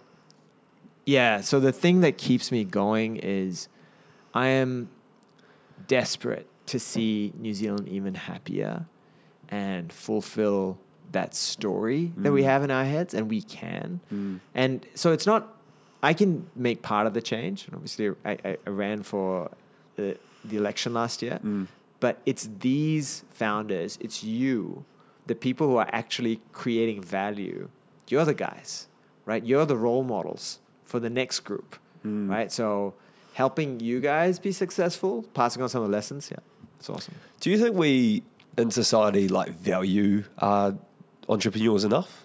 yeah. So the thing that keeps me going is I am desperate to see New Zealand even happier and fulfill that story that we Mm. have in our heads, and we can. Mm. And so it's not, I can make part of the change. And obviously, I, I, I ran for the, the election last year, Mm. but it's these founders, it's you, the people who are actually creating value. You're the guys, right? You're the role models for the next group, Mm. right? So helping you guys be successful, passing on some of the lessons, yeah, it's awesome. Do you think we in society like value uh, entrepreneurs enough?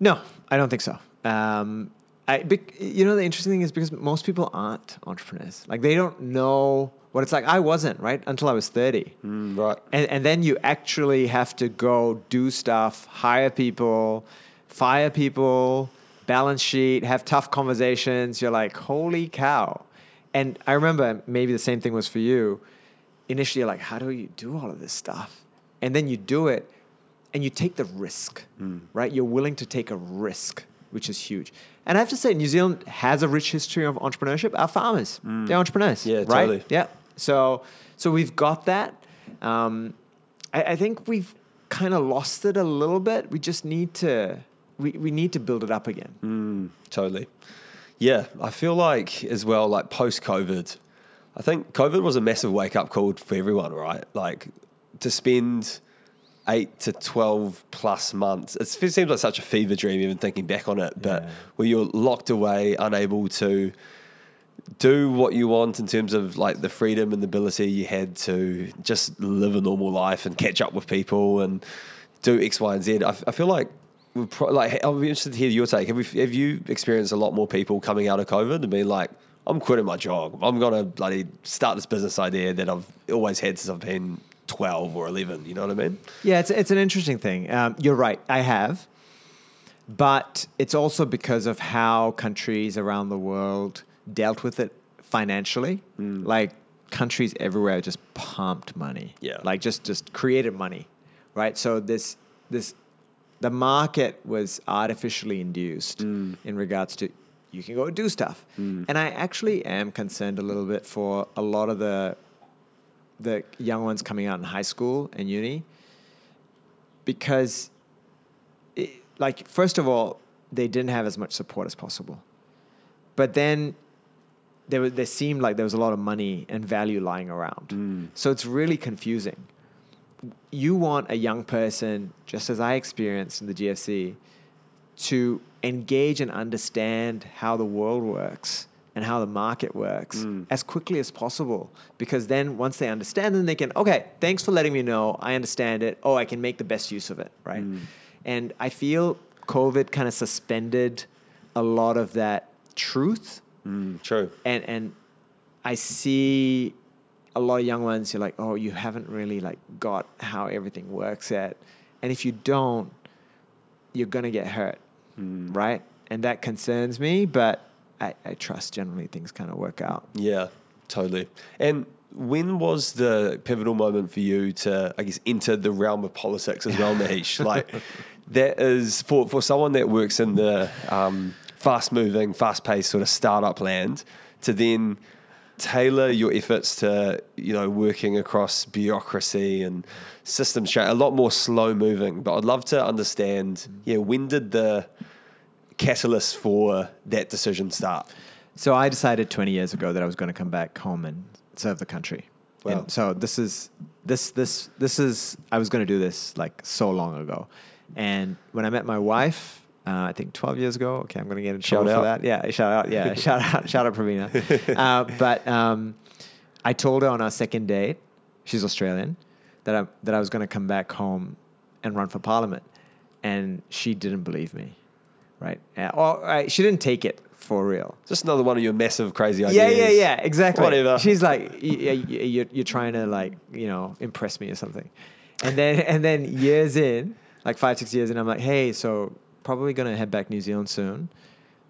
No, I don't think so. Um, I, you know, the interesting thing is because most people aren't entrepreneurs. Like they don't know what it's like. I wasn't right until I was thirty, Mm, right. and and then you actually have to go do stuff, hire people, fire people, balance sheet, have tough conversations. You're like, holy cow! And I remember maybe the same thing was for you. Initially, you're like, how do you do all of this stuff? And then you do it, and you take the risk, Mm. right? You're willing to take a risk, which is huge. And I have to say, New Zealand has a rich history of entrepreneurship. Our farmers, they're entrepreneurs, Mm. Yeah, right? totally. Yeah. So, so we've got that. Um, I, I think we've kind of lost it a little bit. We just need to, we, we need to build it up again. Mm, totally. Yeah, I feel like as well, like post COVID, I think COVID was a massive wake up call for everyone, right? Like to spend eight to 12 plus months, it's, it seems like such a fever dream even thinking back on it, but Yeah. where you're locked away, unable to do what you want in terms of like the freedom and the ability you had to just live a normal life and catch up with people and do X, Y, and Z. I, I feel like pro- like I'll be interested to hear your take. Have, we, have you experienced a lot more people coming out of COVID and being like, I'm quitting my job. I'm gonna bloody start this business idea that I've always had since I've been 12 or 11. You know what I mean? Yeah, it's, it's an interesting thing. Um, you're right, I have. But it's also because of how countries around the world dealt with it financially. Mm. Like countries everywhere just pumped money. Yeah. Like just just created money. Right? So this this the market was artificially induced mm. in regards to you can go do stuff. Mm. And I actually am concerned a little bit for a lot of the the young ones coming out in high school and uni because it, like first of all they didn't have as much support as possible. But then there was there seemed like there was a lot of money and value lying around. Mm. So it's really confusing. You want a young person just as i experienced in the gfc to engage and understand how the world works and how the market works mm. as quickly as possible. Because then once they understand then they can okay thanks for letting me know. I understand it. Oh i can make the best use of it right? Mm. And i feel covid kind of suspended a lot of that truth. Mm, true. and and I see a lot of young ones. You're like, oh, you haven't really like got how everything works yet, and if you don't, you're gonna get hurt, mm. right? And that concerns me, but I, I trust generally things kind of work out. Yeah, totally. And when was the pivotal moment for you to, I guess, enter the realm of politics as well, Mahesh? like, that is for for someone that works in the um, fast moving, fast paced sort of startup land to then tailor your efforts to you know working across bureaucracy and systems a lot more slow moving but i'd love to understand yeah when did the catalyst for that decision start So I decided 20 years ago that I was going to come back home and serve the country. Wow. And so this is this this this is I was going to do this like so long ago. And when I met my wife, uh, I think 12 years ago. Okay, I'm going to get in Shout trouble out. for that. Yeah, shout out. Yeah, shout out. Shout out, Pravina. uh, but um, I told her on our second date, she's Australian, that I that I was going to come back home and run for parliament, and she didn't believe me, right? Uh, or uh, she didn't take it for real. just another one of your massive crazy ideas Yeah, yeah, yeah, exactly. Whatever. She's like, y- y- y- you're, you're trying to like, you know, impress me or something. And then, and then years in, like five, six years in, I'm like, hey, so probably gonna head back New Zealand soon.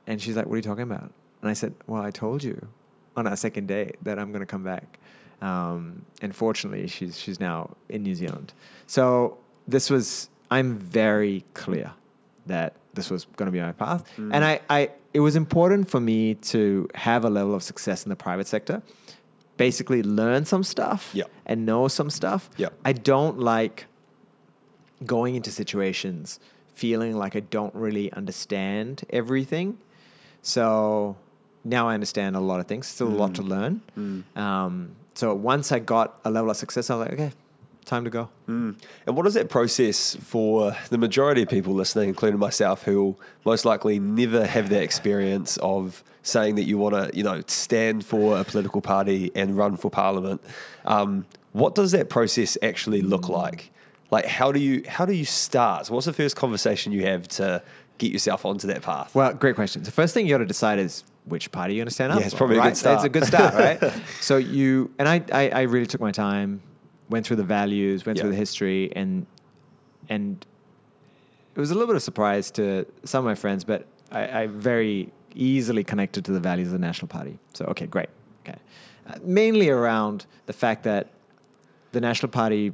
And she's like, what are you talking about? And I said, well, I told you on our second date that I'm gonna come back. Um, and fortunately, she's she's now in New Zealand. So this was I'm very clear that this was going to be my path, mm. and I, I it was important for me to have a level of success in the private sector. Basically, learn some stuff Yep. and know some stuff. Yep. I don't like going into situations feeling like I don't really understand everything. So now I understand a lot of things. Still a lot to mm. learn. Mm. Um, so once I got a level of success, I was like, okay, time to go. And what is that process for the majority of people listening, including myself, who will most likely never have that experience of saying that you want to, you know, stand for a political party and run for parliament? Um, what does that process actually look like? Like, how do you how do you start? What's the first conversation you have to get yourself onto that path? Well, great question. The first thing you got to decide is which party you're going to stand up Yeah, it's for, probably a good right? So It's a good start, right? so you and I, I, I really took my time, went through the values, went through the history, and and it was a little bit of surprise to some of my friends, but I, I very easily connected to the values of the National Party. So okay, great. Okay, uh, mainly around the fact that the National Party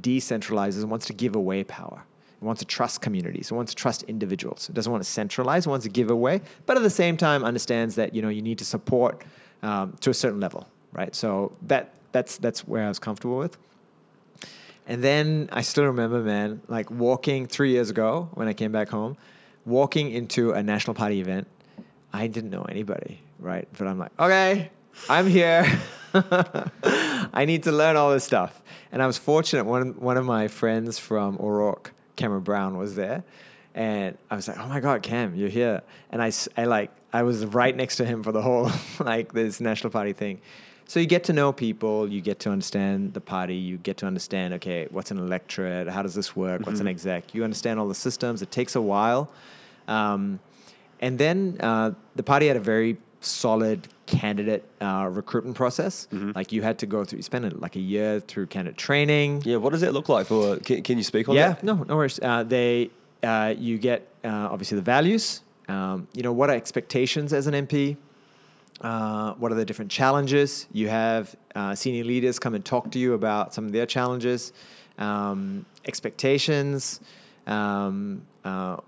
decentralizes and wants to give away power. It wants to trust communities. It wants to trust individuals. It doesn't want to centralize. It wants to give away, but at the same time understands that you know you need to support um, to a certain level, right? So that that's that's where I was comfortable with. And then I still remember, man, like walking three years ago when I came back home, walking into a National Party event. I didn't know anybody, right? But I'm like, okay, I'm here. I need to learn all this stuff. And I was fortunate. One one of my friends from O'Rorke, Cameron Brown, was there, and I was like, "Oh my God, Cam, you're here!" And I, I like I was right next to him for the whole like this National Party thing. So you get to know people, you get to understand the party, you get to understand, okay, what's an electorate, how does this work, what's an exec. You understand all the systems. It takes a while, um, and then uh, the party had a very solid candidate uh, recruitment process. Like you had to go through, you spent like a year through candidate training. yeah, what does it look like for? Can, can you speak on Yeah, that? Yeah, no, no worries. Uh, they, uh, you get uh, obviously the values. Um, you know, what are expectations as an MP? Uh, what are the different challenges? You have uh, senior leaders come and talk to you about some of their challenges, um, expectations. Um, uh,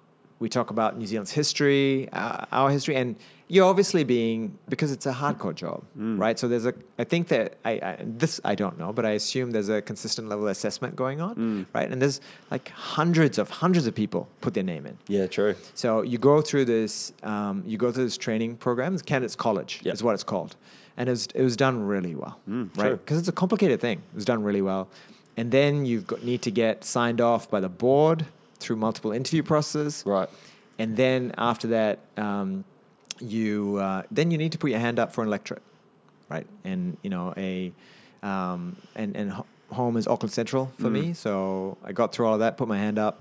we talk about New Zealand's history, uh, our history, and you're obviously being because it's a hardcore job, right? So there's a. I think that I, I this I don't know, but I assume there's a consistent level of assessment going on, right? And there's like hundreds of hundreds of people put their name in. Yeah, true. So you go through this, um, you go through this training program. It's Candidates College Yep. is what it's called, and it was, it was done really well, Mm, right? Because it's a complicated thing. It was done really well, and then you need to get signed off by the board through multiple interview processes, Right. and then after that, um, you uh, then you need to put your hand up for an electorate, right? And you know a um, and and ho- home is Auckland Central for me, so I got through all of that, put my hand up,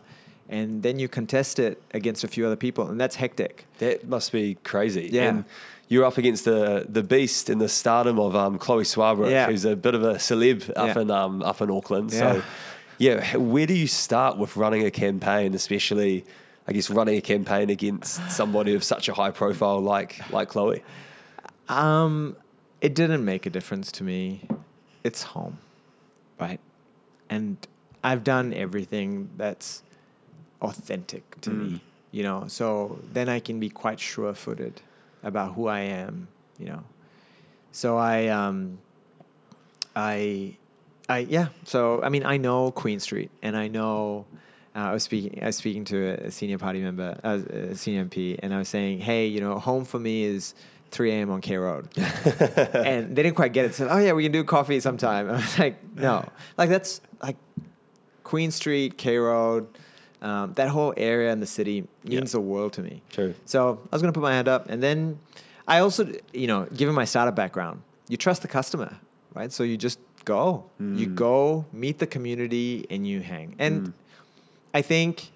and then you contest it against a few other people, and that's hectic. That must be crazy. Yeah. And you're up against the the beast and the stardom of um, Chloe Swarbrick, Yeah. who's a bit of a celeb up Yeah. in um, up in Auckland. Yeah. So, yeah, where do you start with running a campaign, especially, I guess, running a campaign against somebody of such a high profile like like Chloe? Um, it didn't make a difference to me. It's home, right? And I've done everything that's authentic to me, you know. So then I can be quite sure-footed about who I am, you know. So I, um, I, I yeah. So I mean, I know Queen Street, and I know. Uh, I was speaking. I was speaking to a senior party member, uh, a senior MP, and I was saying, "Hey, you know, home for me is 3 a.m. on K Road," and they didn't quite get it. Said, "Oh yeah, we can do coffee sometime." I was like, "No, like that's like Queen Street, K Road, um, that whole area in the city means the world to me." True. So I was going to put my hand up, and then I also, you know, given my startup background, you trust the customer, right? So you just go, you go meet the community, and you hang. And I think,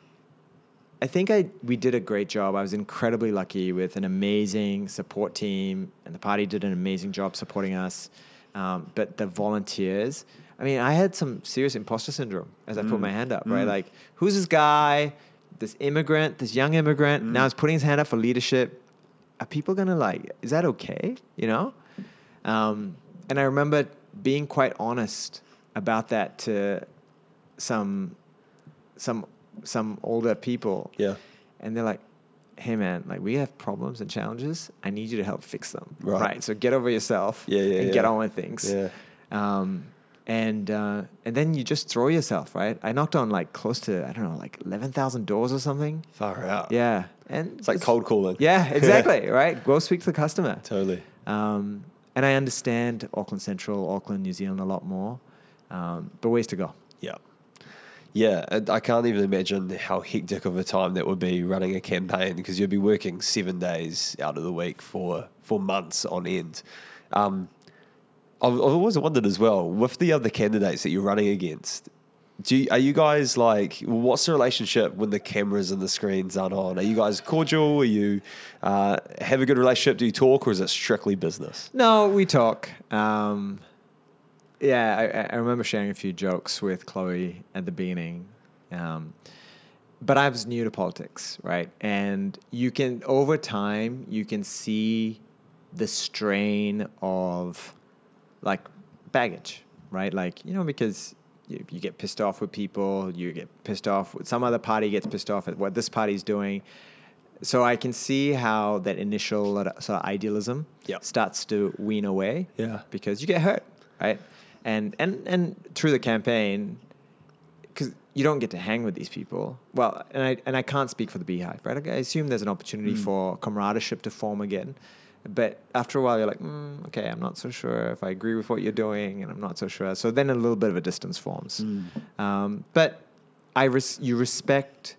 I think I we did a great job. I was incredibly lucky with an amazing support team, and the party did an amazing job supporting us. Um, but the volunteers, I mean, I had some serious imposter syndrome as I put my hand up. Right, like who's this guy? This immigrant, this young immigrant, now he's putting his hand up for leadership. Are people gonna like? Is that okay? You know? Um, and I remember being quite honest about that to some some some older people, Yeah. and they're like, "Hey, man, like we have problems and challenges. I need you to help fix them. Right. So get over yourself. Yeah, yeah, and yeah. get on with things. Yeah. Um, and uh, and then you just throw yourself right. I knocked on like close to I don't know like eleven thousand doors or something. Far out. Yeah, and It's like cold calling. Yeah, exactly. right. Go speak to the customer. Totally. Um, and I understand Auckland Central, Auckland, New Zealand a lot more, um, but ways to go. Yeah. I can't even imagine how hectic of a time that would be running a campaign because you'd be working seven days out of the week for for months on end. Um, I've, I've always wondered as well with the other candidates that you're running against. Do you, are you guys like what's the relationship when the cameras and the screens aren't on? Are you guys cordial? Are you uh, have a good relationship? Do you talk, or is it strictly business? No, we talk. Um, yeah, I, I remember sharing a few jokes with Chloe at the beginning. Um, but I was new to politics, right? And you can, over time, you can see the strain of like baggage, right? Like, you know, because you, you get pissed off with people, you get pissed off with some other party gets pissed off at what this party's doing. So I can see how that initial sort of idealism Yep. starts to wean away. Yeah. Because you get hurt, right? And and and through the campaign, because you don't get to hang with these people. Well, and I and I can't speak for the Beehive, right? I assume there's an opportunity for camaraderie to form again. But after a while, you're like, mm, okay, I'm not so sure if I agree with what you're doing, and I'm not so sure. So then a little bit of a distance forms. Um, but I res- you respect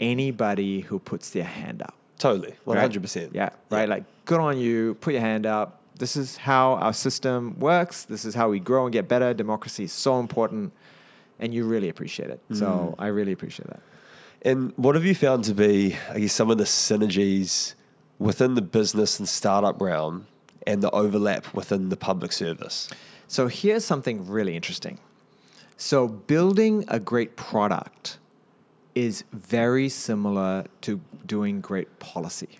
anybody who puts their hand up. Totally, hundred percent. Yeah, right. Like, good on you. Put your hand up. This is how our system works. This is how we grow and get better. Democracy is so important, and you really appreciate it. So mm. I really appreciate that. And what have you found to be, I guess, some of the synergies within the business and startup realm and the overlap within the public service? So here's something really interesting. So building a great product is very similar to doing great policy,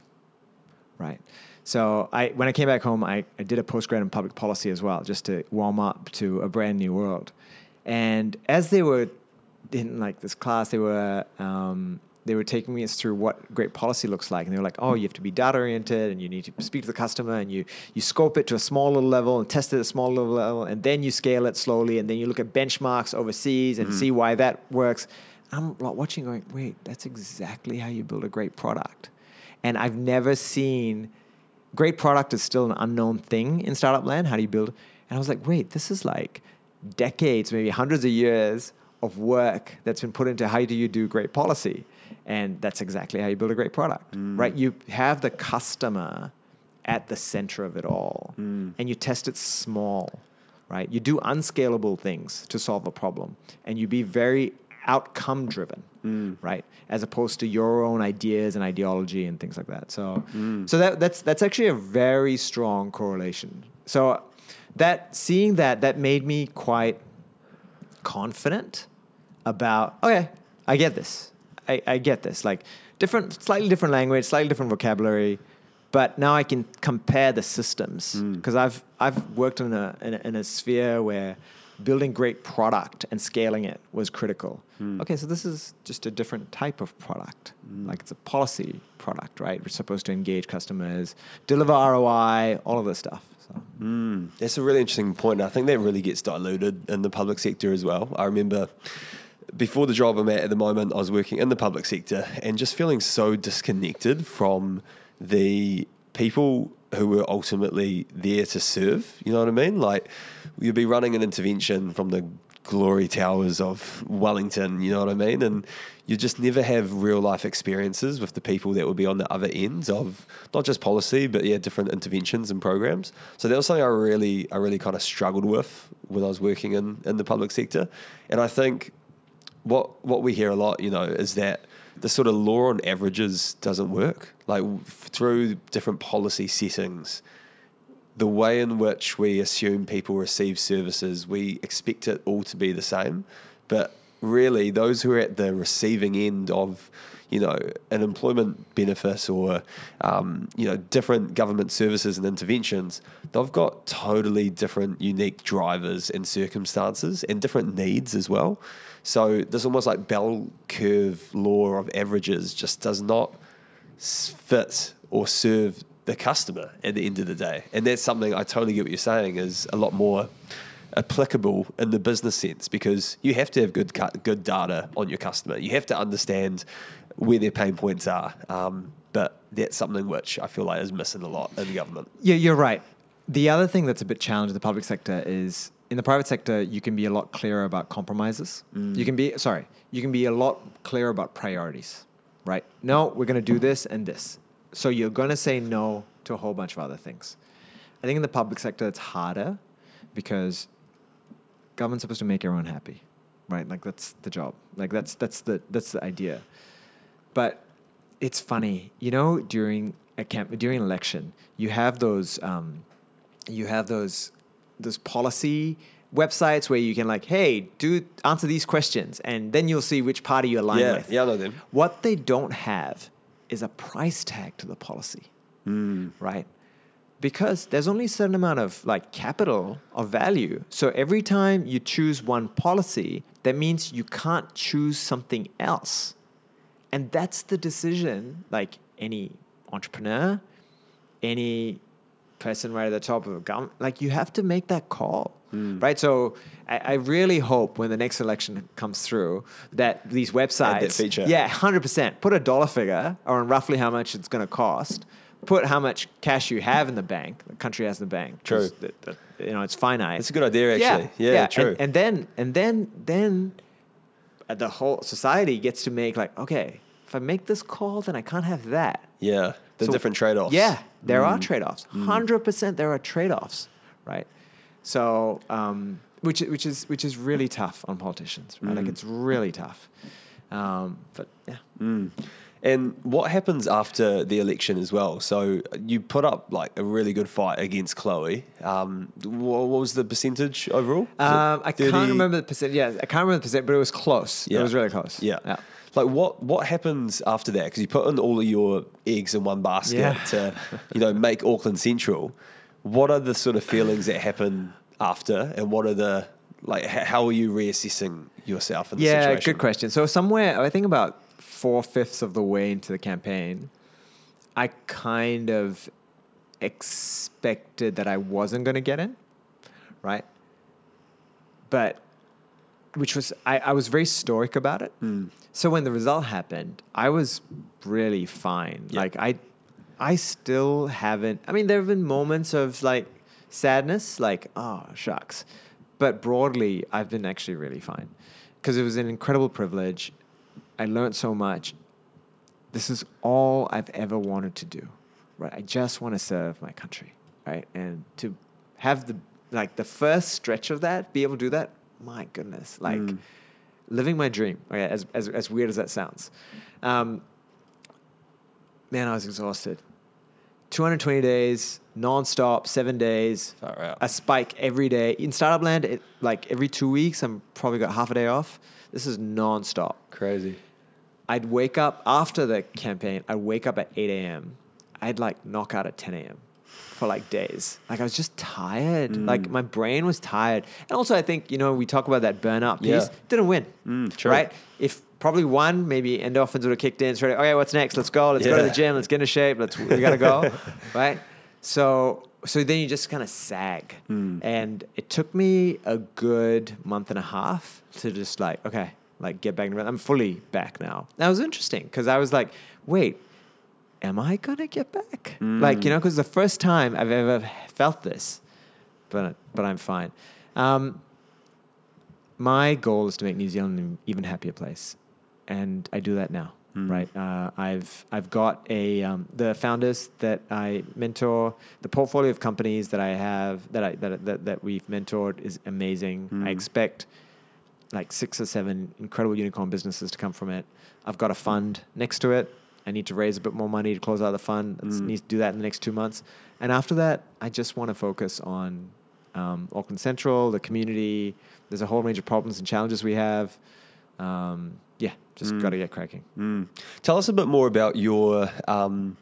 right? So I, when I came back home, I, I did a postgrad in public policy as well, just to warm up to a brand new world. And as they were in like this class, they were um, they were taking me through what great policy looks like, and they were like, "Oh, you have to be data oriented, and you need to speak to the customer, and you you scope it to a small little level, and test it at a small little level, and then you scale it slowly, and then you look at benchmarks overseas and see why that works." I'm like watching, going, "Wait, that's exactly how you build a great product," and I've never seen great product is still an unknown thing in startup land. How do you build? And I was like, wait, this is like decades, maybe hundreds of years of work that's been put into how do you do great policy. And that's exactly how you build a great product, mm. right? You have the customer at the center of it all mm. and you test it small, right? You do unscalable things to solve a problem and you be very outcome driven, mm. right? As opposed to your own ideas and ideology and things like that. So, mm. so that, that's that's actually a very strong correlation. So, that seeing that that made me quite confident about okay, I get this. I, I get this. Like different, slightly different language, slightly different vocabulary, but now I can compare the systems mm. because I've I've worked in a, in a in a sphere where building great product and scaling it was critical. Hmm. Okay, so this is just a different type of product. Hmm. Like it's a policy product, right? We're supposed to engage customers, deliver ROI, all of this stuff. So. Hmm. That's a really interesting point. I think that really gets diluted in the public sector as well. I remember before the job I'm at at the moment, I was working in the public sector and just feeling so disconnected from the people who were ultimately there to serve. You know what I mean? Like you'd be running an intervention from the glory towers of Wellington, you know what I mean? And you just never have real life experiences with the people that would be on the other ends of not just policy, but yeah, different interventions and programs. So that was something I really, I really kind of struggled with when I was working in, in the public sector. And I think what what we hear a lot, you know, is that the sort of law on averages doesn't work. Like through different policy settings, the way in which we assume people receive services, we expect it all to be the same. But really those who are at the receiving end of you know an employment benefit or um, you know different government services and interventions they've got totally different unique drivers and circumstances and different needs as well so this almost like bell curve law of averages just does not fit or serve the customer at the end of the day and that's something i totally get what you're saying is a lot more applicable in the business sense because you have to have good good data on your customer. You have to understand where their pain points are. Um, but that's something which I feel like is missing a lot in the government. Yeah, you're right. The other thing that's a bit challenging in the public sector is in the private sector, you can be a lot clearer about compromises. You can be, sorry, you can be a lot clearer about priorities, right? No, we're going to do this and this. So you're going to say no to a whole bunch of other things. I think in the public sector, it's harder because government's supposed to make everyone happy, right? Like that's the job. Like that's that's the that's the idea. But it's funny, you know, during a camp during election, you have those um, you have those those policy websites where you can like, hey, do answer these questions, and then you'll see which party you align Yeah, with. yeah, I know them. What they don't have is a price tag to the policy, hmm. right? Because there's only a certain amount of like capital or value. So every time you choose one policy, that means you can't choose something else. And that's the decision, like any entrepreneur, any person right at the top of a government, like you have to make that call, right? So I, I really hope when the next election comes through that these websites, feature. yeah, hundred percent, put a dollar figure on roughly how much it's going to cost. Put how much cash you have in the bank, the country has in the bank. True. the- the- you know, it's finite. That's a good idea, actually. Yeah, yeah, true. And, and then and then then uh, the whole society gets to make like, okay, if I make this call, then I can't have that. Yeah, the So- different trade offs. Yeah, there are trade offs. Hundred percent, there are trade offs, right? So, um, which which is which is really tough on politicians, right? Like it's really tough. Um, but yeah, And what happens after the election as well? So you put up like a really good fight against Chloe. Um, what, what was the percentage overall? Um, I 30? can't remember the percent. Yeah, I can't remember the percent, but it was close. Yeah. It was really close. Yeah. yeah. Like what what happens after that? Because you put in all of your eggs in one basket Yeah. to, you know, make Auckland Central. What are the sort of feelings that happen after, and what are the like? How are you reassessing yourself in the Yeah, situation? good question. So somewhere, I think about four fifths of the way into the campaign, I kind of expected that I wasn't going to get in, right? But which was I, I was very stoic about it. Mm. So when the result happened, I was really fine. Yeah. Like I I still haven't I mean there have been moments of like sadness, like, oh shucks. But broadly, I've been actually really fine. Because it was an incredible privilege. I learned so much. This is all I've ever wanted to do. Right? I just want to serve my country. Right? And to have the like the first stretch of that, be able to do that, my goodness. Like mm. Living my dream. Okay, as as as weird as that sounds. Um, man, I was exhausted. 220 days, non-stop, seven days, a spike every day. In startup land, it, like every two weeks, I'm probably got half a day off. This is non-stop. Crazy. I'd wake up after the campaign. I'd wake up at 8 a.m. I'd like knock out at 10 a.m. for like days. Like I was just tired. Mm. Like my brain was tired. And also, I think you know we talk about that burnout piece. Yeah. Didn't win. Mm. Right? If probably one, maybe endorphins would have kicked in straight. Okay, what's next? Let's go. Let's go to the gym. Let's get into shape. Let's we gotta go. right? So so then you just kind of sag. Hmm. And it took me a good month and a half to just like, okay, like get back I'm fully back now. That was interesting because I was like, wait, am I gonna get back? Like, you know, because the first time I've ever felt this, but but I'm fine. Um, my goal is to make New Zealand an even happier place, and I do that now. Right, uh, I've I've got a um, the founders that I mentor, the portfolio of companies that I have that I that that, that we've mentored is amazing. I expect like six or seven incredible unicorn businesses to come from it. I've got a fund next to it. I need to raise a bit more money to close out the fund. I need to do that in the next two months. And after that, I just want to focus on um, Auckland Central, the community. There's a whole range of problems and challenges we have. um, yeah, just got to get cracking. Mm. Tell us a bit more about your um,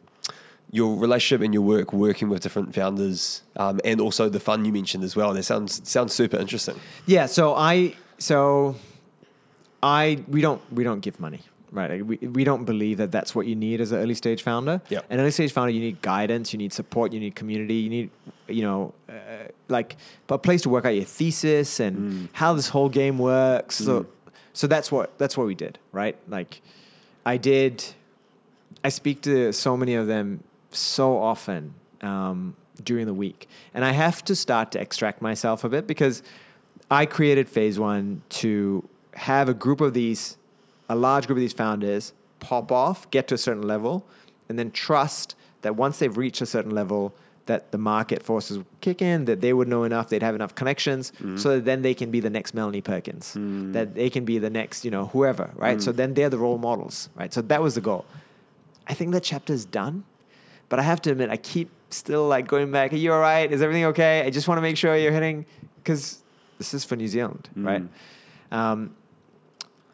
your relationship and your work working with different founders, um, and also the fun you mentioned as well. That sounds sounds super interesting. Yeah, so I so I we don't we don't give money. Right, Like, we, we don't believe that that's what you need as an early stage founder. Yep. An early stage founder, you need guidance, you need support, you need community, you need, you know, uh, like a place to work out your thesis and how this whole game works. So, so that's what that's what we did, right? Like, I did. I speak to so many of them so often um, during the week, and I have to start to extract myself a bit because I created Phase One to have a group of these, a large group of these founders pop off, get to a certain level, and then trust that once they've reached a certain level, that the market forces kick in, that they would know enough, they'd have enough connections, mm-hmm. so that then they can be the next Melanie Perkins, mm. that they can be the next, you know, whoever, right? Mm. So then they're the role models, right? So that was the goal. I think that chapter's done, but I have to admit, I keep still like going back. Are you all right? Is everything okay? I just want to make sure you're hitting because this is for New Zealand, right? Mm. Um,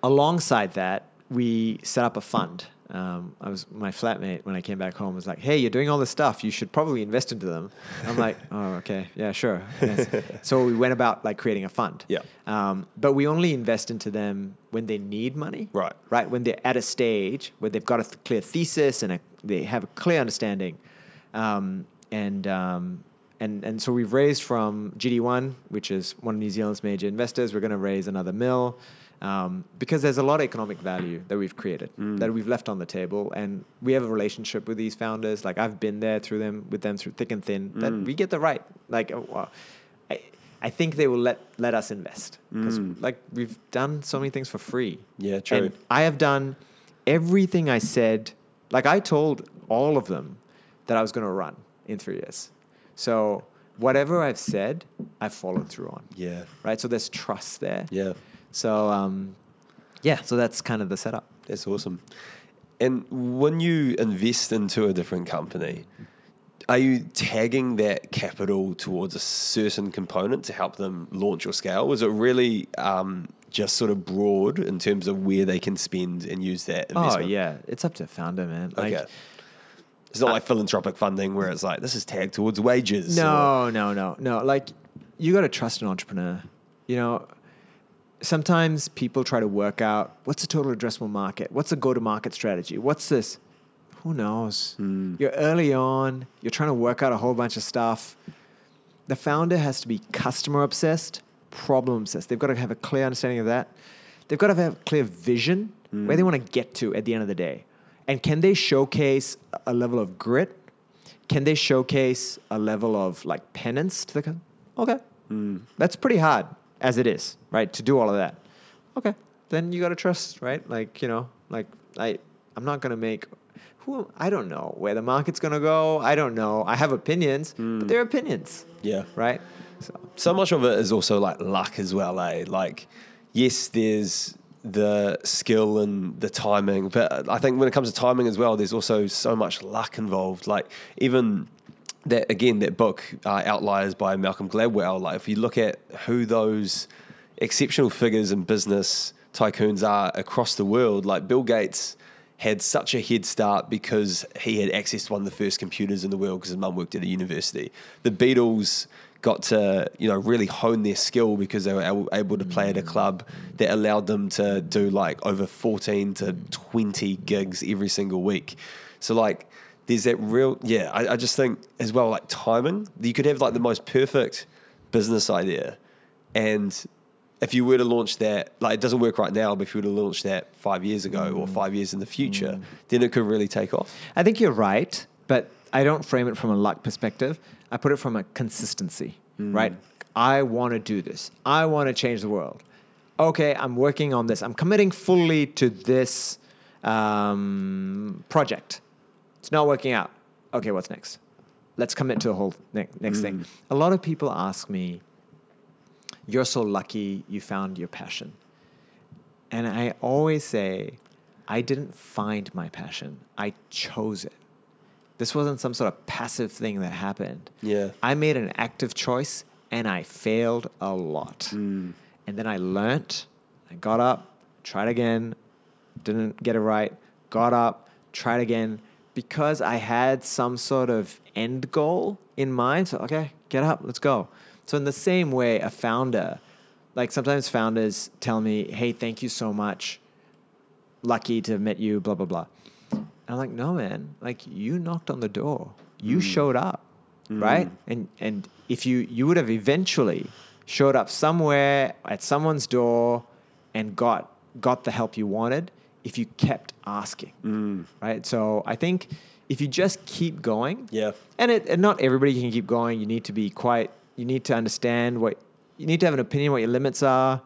alongside that, we set up a fund. Um, I was my flatmate when I came back home was like, "Hey, you're doing all this stuff. You should probably invest into them." I'm like, "Oh, okay, yeah, sure." Yes. so we went about like creating a fund. Yeah. Um, but we only invest into them when they need money. Right. Right. When they're at a stage where they've got a th- clear thesis and a, they have a clear understanding, um, and um, and and so we've raised from GD1, which is one of New Zealand's major investors. We're going to raise another mill. Um, because there's a lot of economic value that we've created that we've left on the table, and we have a relationship with these founders. Like I've been there through them, with them through thick and thin. That we get the right. Like, uh, well, I, I think they will let let us invest because like we've done so many things for free. Yeah, true. And I have done everything I said. Like I told all of them that I was going to run in three years. So whatever I've said, I've followed through on. Yeah. Right. So there's trust there. Yeah. So um, yeah. So that's kind of the setup. That's awesome. And when you invest into a different company, are you tagging that capital towards a certain component to help them launch or scale? Is it really um, just sort of broad in terms of where they can spend and use that Oh yeah, it's up to founder, man. Like, Okay. It's not like philanthropic funding where it's like this is tagged towards wages. or- No, no, no, no. Like you got to trust an entrepreneur. You know, sometimes people try to work out what's the total addressable market, what's the go-to-market strategy, what's this. Who knows? Hmm. You're early on. You're trying to work out a whole bunch of stuff. The founder has to be customer obsessed, problem obsessed. They've got to have a clear understanding of that. They've got to have a clear vision hmm. where they want to get to at the end of the day. And can they showcase a level of grit? Can they showcase a level of like penance to the customer? Okay. That's pretty hard as it is, right? To do all of that. Okay. Then you got to trust, right? Like, you know, like I, I'm not going to make who, I don't know where the market's going to go. I don't know. I have opinions, but they're opinions, Yeah. right? So, so much of it is also like luck as well, eh? Like, yes, there's the skill and the timing, but I think when it comes to timing as well, there's also so much luck involved. Like, even that, again, that book, uh, Outliers by Malcolm Gladwell, like, if you look at who those exceptional figures in business tycoons are across the world, like Bill Gates had such a head start because he had access to one of the first computers in the world because his mum worked at a university. The Beatles got to you know really hone their skill because they were able, to play at a mm. club that allowed them to do like over 14 to 20 gigs every single week. So like there's that real yeah, I, I just think as well like timing. You could have like the most perfect business idea and if you were to launch that, like it doesn't work right now, but if you were to launch that five years ago or mm. five years in the future, mm. then it could really take off. I think you're right, but I don't frame it from a luck perspective. I put it from a consistency, right? I want to do this. I want to change the world. Okay, I'm working on this. I'm committing fully to this um, project. It's not working out. Okay, what's next? Let's commit to the whole ne- next thing. A lot of people ask me, "You're so lucky you found your passion," and I always say, "I didn't find my passion. I chose it." This wasn't some sort of passive thing that happened. Yeah. I made an active choice and I failed a lot. Mm. And then I learnt, I got up, tried again, didn't get it right, got up, tried again, because I had some sort of end goal in mind. So, okay, get up, let's go. So, in the same way, a founder, like sometimes founders tell me, hey, thank you so much. Lucky to have met you, blah, blah, blah. And I'm like, no, man, like you knocked on the door, you mm. showed up, mm. right? And, and if you, you would have eventually showed up somewhere at someone's door and got, got the help you wanted if you kept asking, mm. right? So I think if you just keep going, Yeah. and it and not everybody can keep going. You need to be quite. You need to understand what you need to have an opinion what your limits are,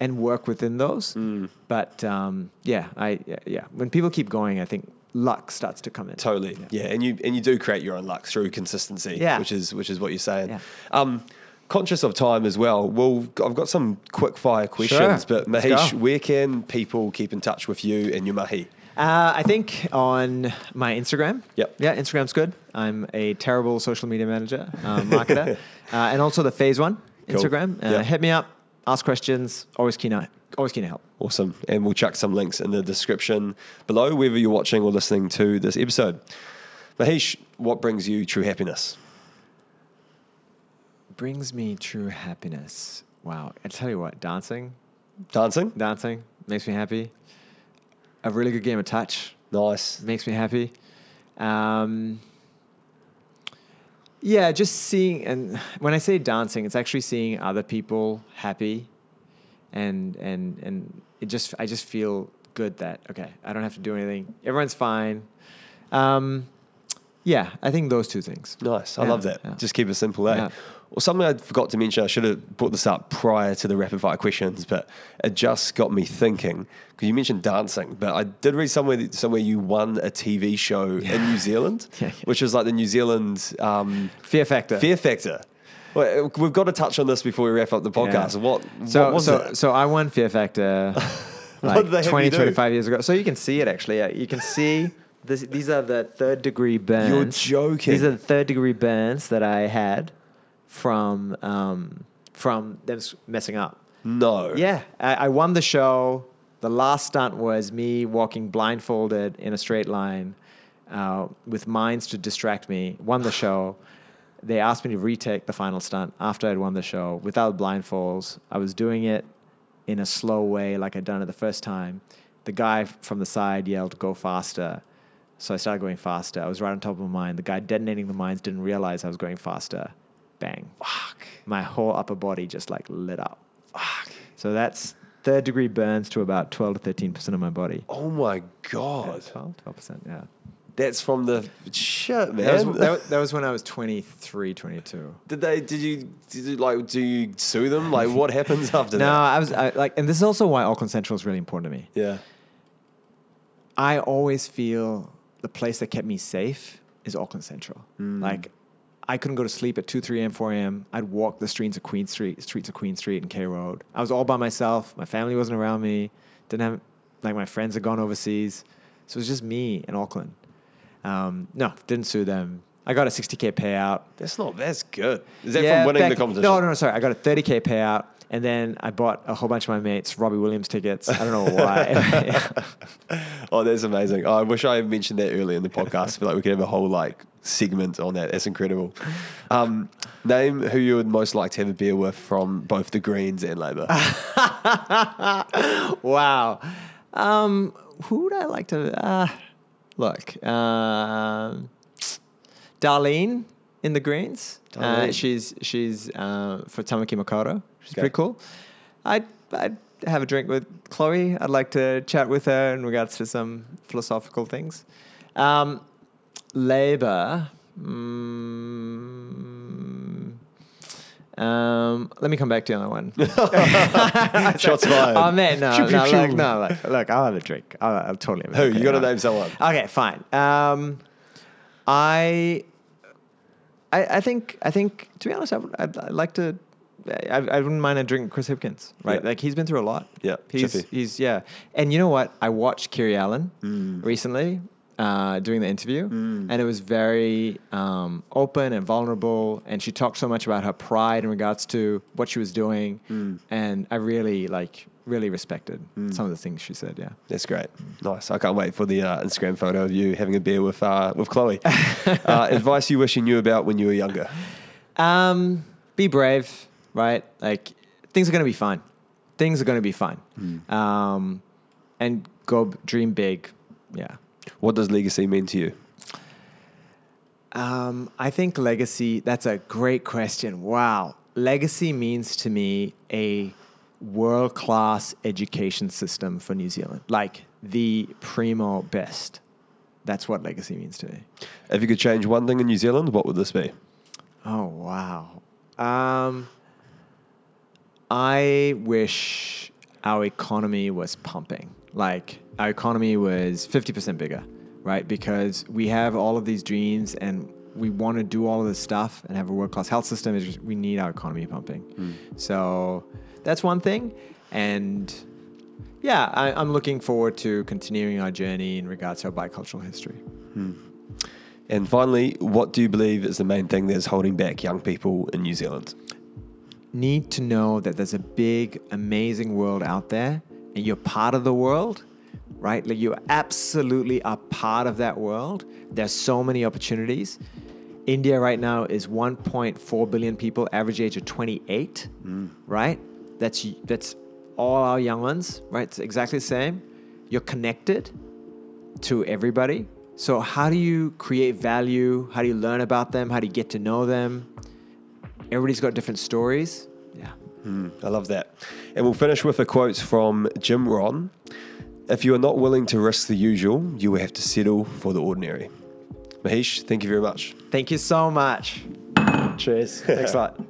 and work within those. Mm. But um, yeah, I yeah, yeah. When people keep going, I think luck starts to come in. Totally. Yeah. and you and you do create your own luck through consistency. Yeah. Which is which is what you're saying. Yeah. Um, conscious of time as well. Well, I've got some quick fire questions, but Mahesh, where can people keep in touch with you and your mahi? Uh, I think on my Instagram. Yep. Yeah, Instagram's good. I'm a terrible social media manager, um, marketer, uh, and also the Phase One Cool. Instagram. Uh, Yep. Hit me up. Ask questions. Always keen to always keen to help. Awesome. And we'll chuck some links in the description below, whether you're watching or listening to this episode. Mahesh, what brings you true happiness? Brings me true happiness. Wow. I tell you what, dancing, Dancing? dancing makes me happy. A really good game of touch Nice. makes me happy. Um, yeah, just seeing, and when I say dancing, it's actually seeing other people happy, and and and it just I just feel good that okay, I don't have to do anything. Everyone's fine. Um, yeah, I think those two things. Nice. I Yeah, love that. yeah. Just keep it simple, eh? Yeah. Well, something I forgot to mention, I should have brought this up prior to the rapid fire questions, but it just got me thinking because you mentioned dancing, but I did read somewhere that- somewhere you won a TV show in New Zealand, Yeah, yeah. which was like the New Zealand um, Fear factor. Fear Factor. Well, we've got to touch on this before we wrap up the podcast. Yeah. What, So what so it? so I won Fear Factor like did they have 20, 25 years ago. So you can see it actually. You can see this, these are the third degree burns. You're joking. These are the third degree burns that I had from um, from them messing up. No. Yeah, I, I won the show. The last stunt was me walking blindfolded in a straight line uh, with mines to distract me. Won the show. They asked me to retake the final stunt after I'd won the show without blindfolds. I was doing it in a slow way, like I'd done it the first time. The guy from the side yelled, "Go faster!" So I started going faster. I was right on top of a mine. The guy detonating the mines didn't realize I was going faster. Bang! Fuck. My whole upper body just like lit up. Fuck. So that's third degree burns to about 12 to 13 percent of my body. Oh my God. 12, 12 percent, yeah. That's from the shit, man. That was, that, that was when I was 23, 22. Did they? Did you? Did you like? Do you sue them? Like, what happens after No, that? No, I was I, like, and this is also why Auckland Central is really important to me. Yeah. I always feel the place that kept me safe is Auckland Central. Mm. Like, I couldn't go to sleep at 2, 3 a.m., 4 a.m. I'd walk the streets of Queen Street, streets of Queen Street and K Road. I was all by myself. My family wasn't around me. Didn't have, like, my friends had gone overseas. So it was just me in Auckland. Um, no, didn't sue them. I got a 60K payout. That's not. That's good. Is that Yeah, from winning back- the competition? No, no, no, sorry. I got a 30K payout. And then I bought a whole bunch of my mates Robbie Williams tickets. I don't know why. Oh, that's amazing. Oh, I wish I had mentioned that earlier in the podcast. I feel like we could have a whole like segment on that. That's incredible. Um, name who you would most like to have a beer with from both the Greens and Labour. wow. Um, who would I like to uh, look? Um Darleen in the Greens. Uh, she's she's uh, for Tamaki Makaurau. She's Okay. pretty cool. I'd I'd have a drink with Chloe. I'd like to chat with her in regards to some philosophical things. Um, Labour. Mm, um, let me come back to the other one. Shots fired. Oh man, no, no, like, no, like, look, I'll have a drink. I'll, I'll totally have a Who? drink. You got to name someone. Okay, fine. Um, I, I, I think, I think, to be honest, I would, I'd, I'd like to. I, I wouldn't mind a drink Chris Hipkins, right? Yeah. Like he's been through a lot. Yeah, he's chippy. he's yeah. And you know what? I watched Kiri Allen Mm. recently uh, doing the interview, and it was very um, open and vulnerable. And she talked so much about her pride in regards to what she was doing, Mm. and I really like really respected some of the things she said. Yeah. That's great. Nice. I can't wait for the uh, Instagram photo of you having a beer with uh, with Chloe. uh, advice you wish you knew about when you were younger. Um, be brave, right? Like things are going to be fine. Things are going to be fine. Um, and go dream big. Yeah. What does legacy mean to you? Um, I think legacy, that's a great question. Wow. Legacy means to me a world class education system for New Zealand, like the primo best. That's what legacy means to me. If you could change one thing in New Zealand, what would this be? Oh, wow. Um, I wish our economy was pumping. Like, our economy was 50% bigger, right? Because we have all of these dreams and we want to do all of this stuff and have a world class health system. Just, we need our economy pumping. Hmm. So, that's one thing. And yeah, I, I'm looking forward to continuing our journey in regards to our bicultural history. Hmm. And finally, what do you believe is the main thing that's holding back young people in New Zealand? Need to know that there's a big, amazing world out there and you're part of the world, right? Like you absolutely are part of that world. There's so many opportunities. India right now is 1.4 billion people, average age of 28, mm. right? That's that's all our young ones, right? It's exactly the same. You're connected to everybody. So how do you create value? How do you learn about them? How do you get to know them? Everybody's got different stories. Yeah. Hmm, I love that. And we'll finish with a quote from Jim Rohn. If you are not willing to risk the usual, you will have to settle for the ordinary. Mahesh, thank you very much. Thank you so much. Cheers. Thanks a lot.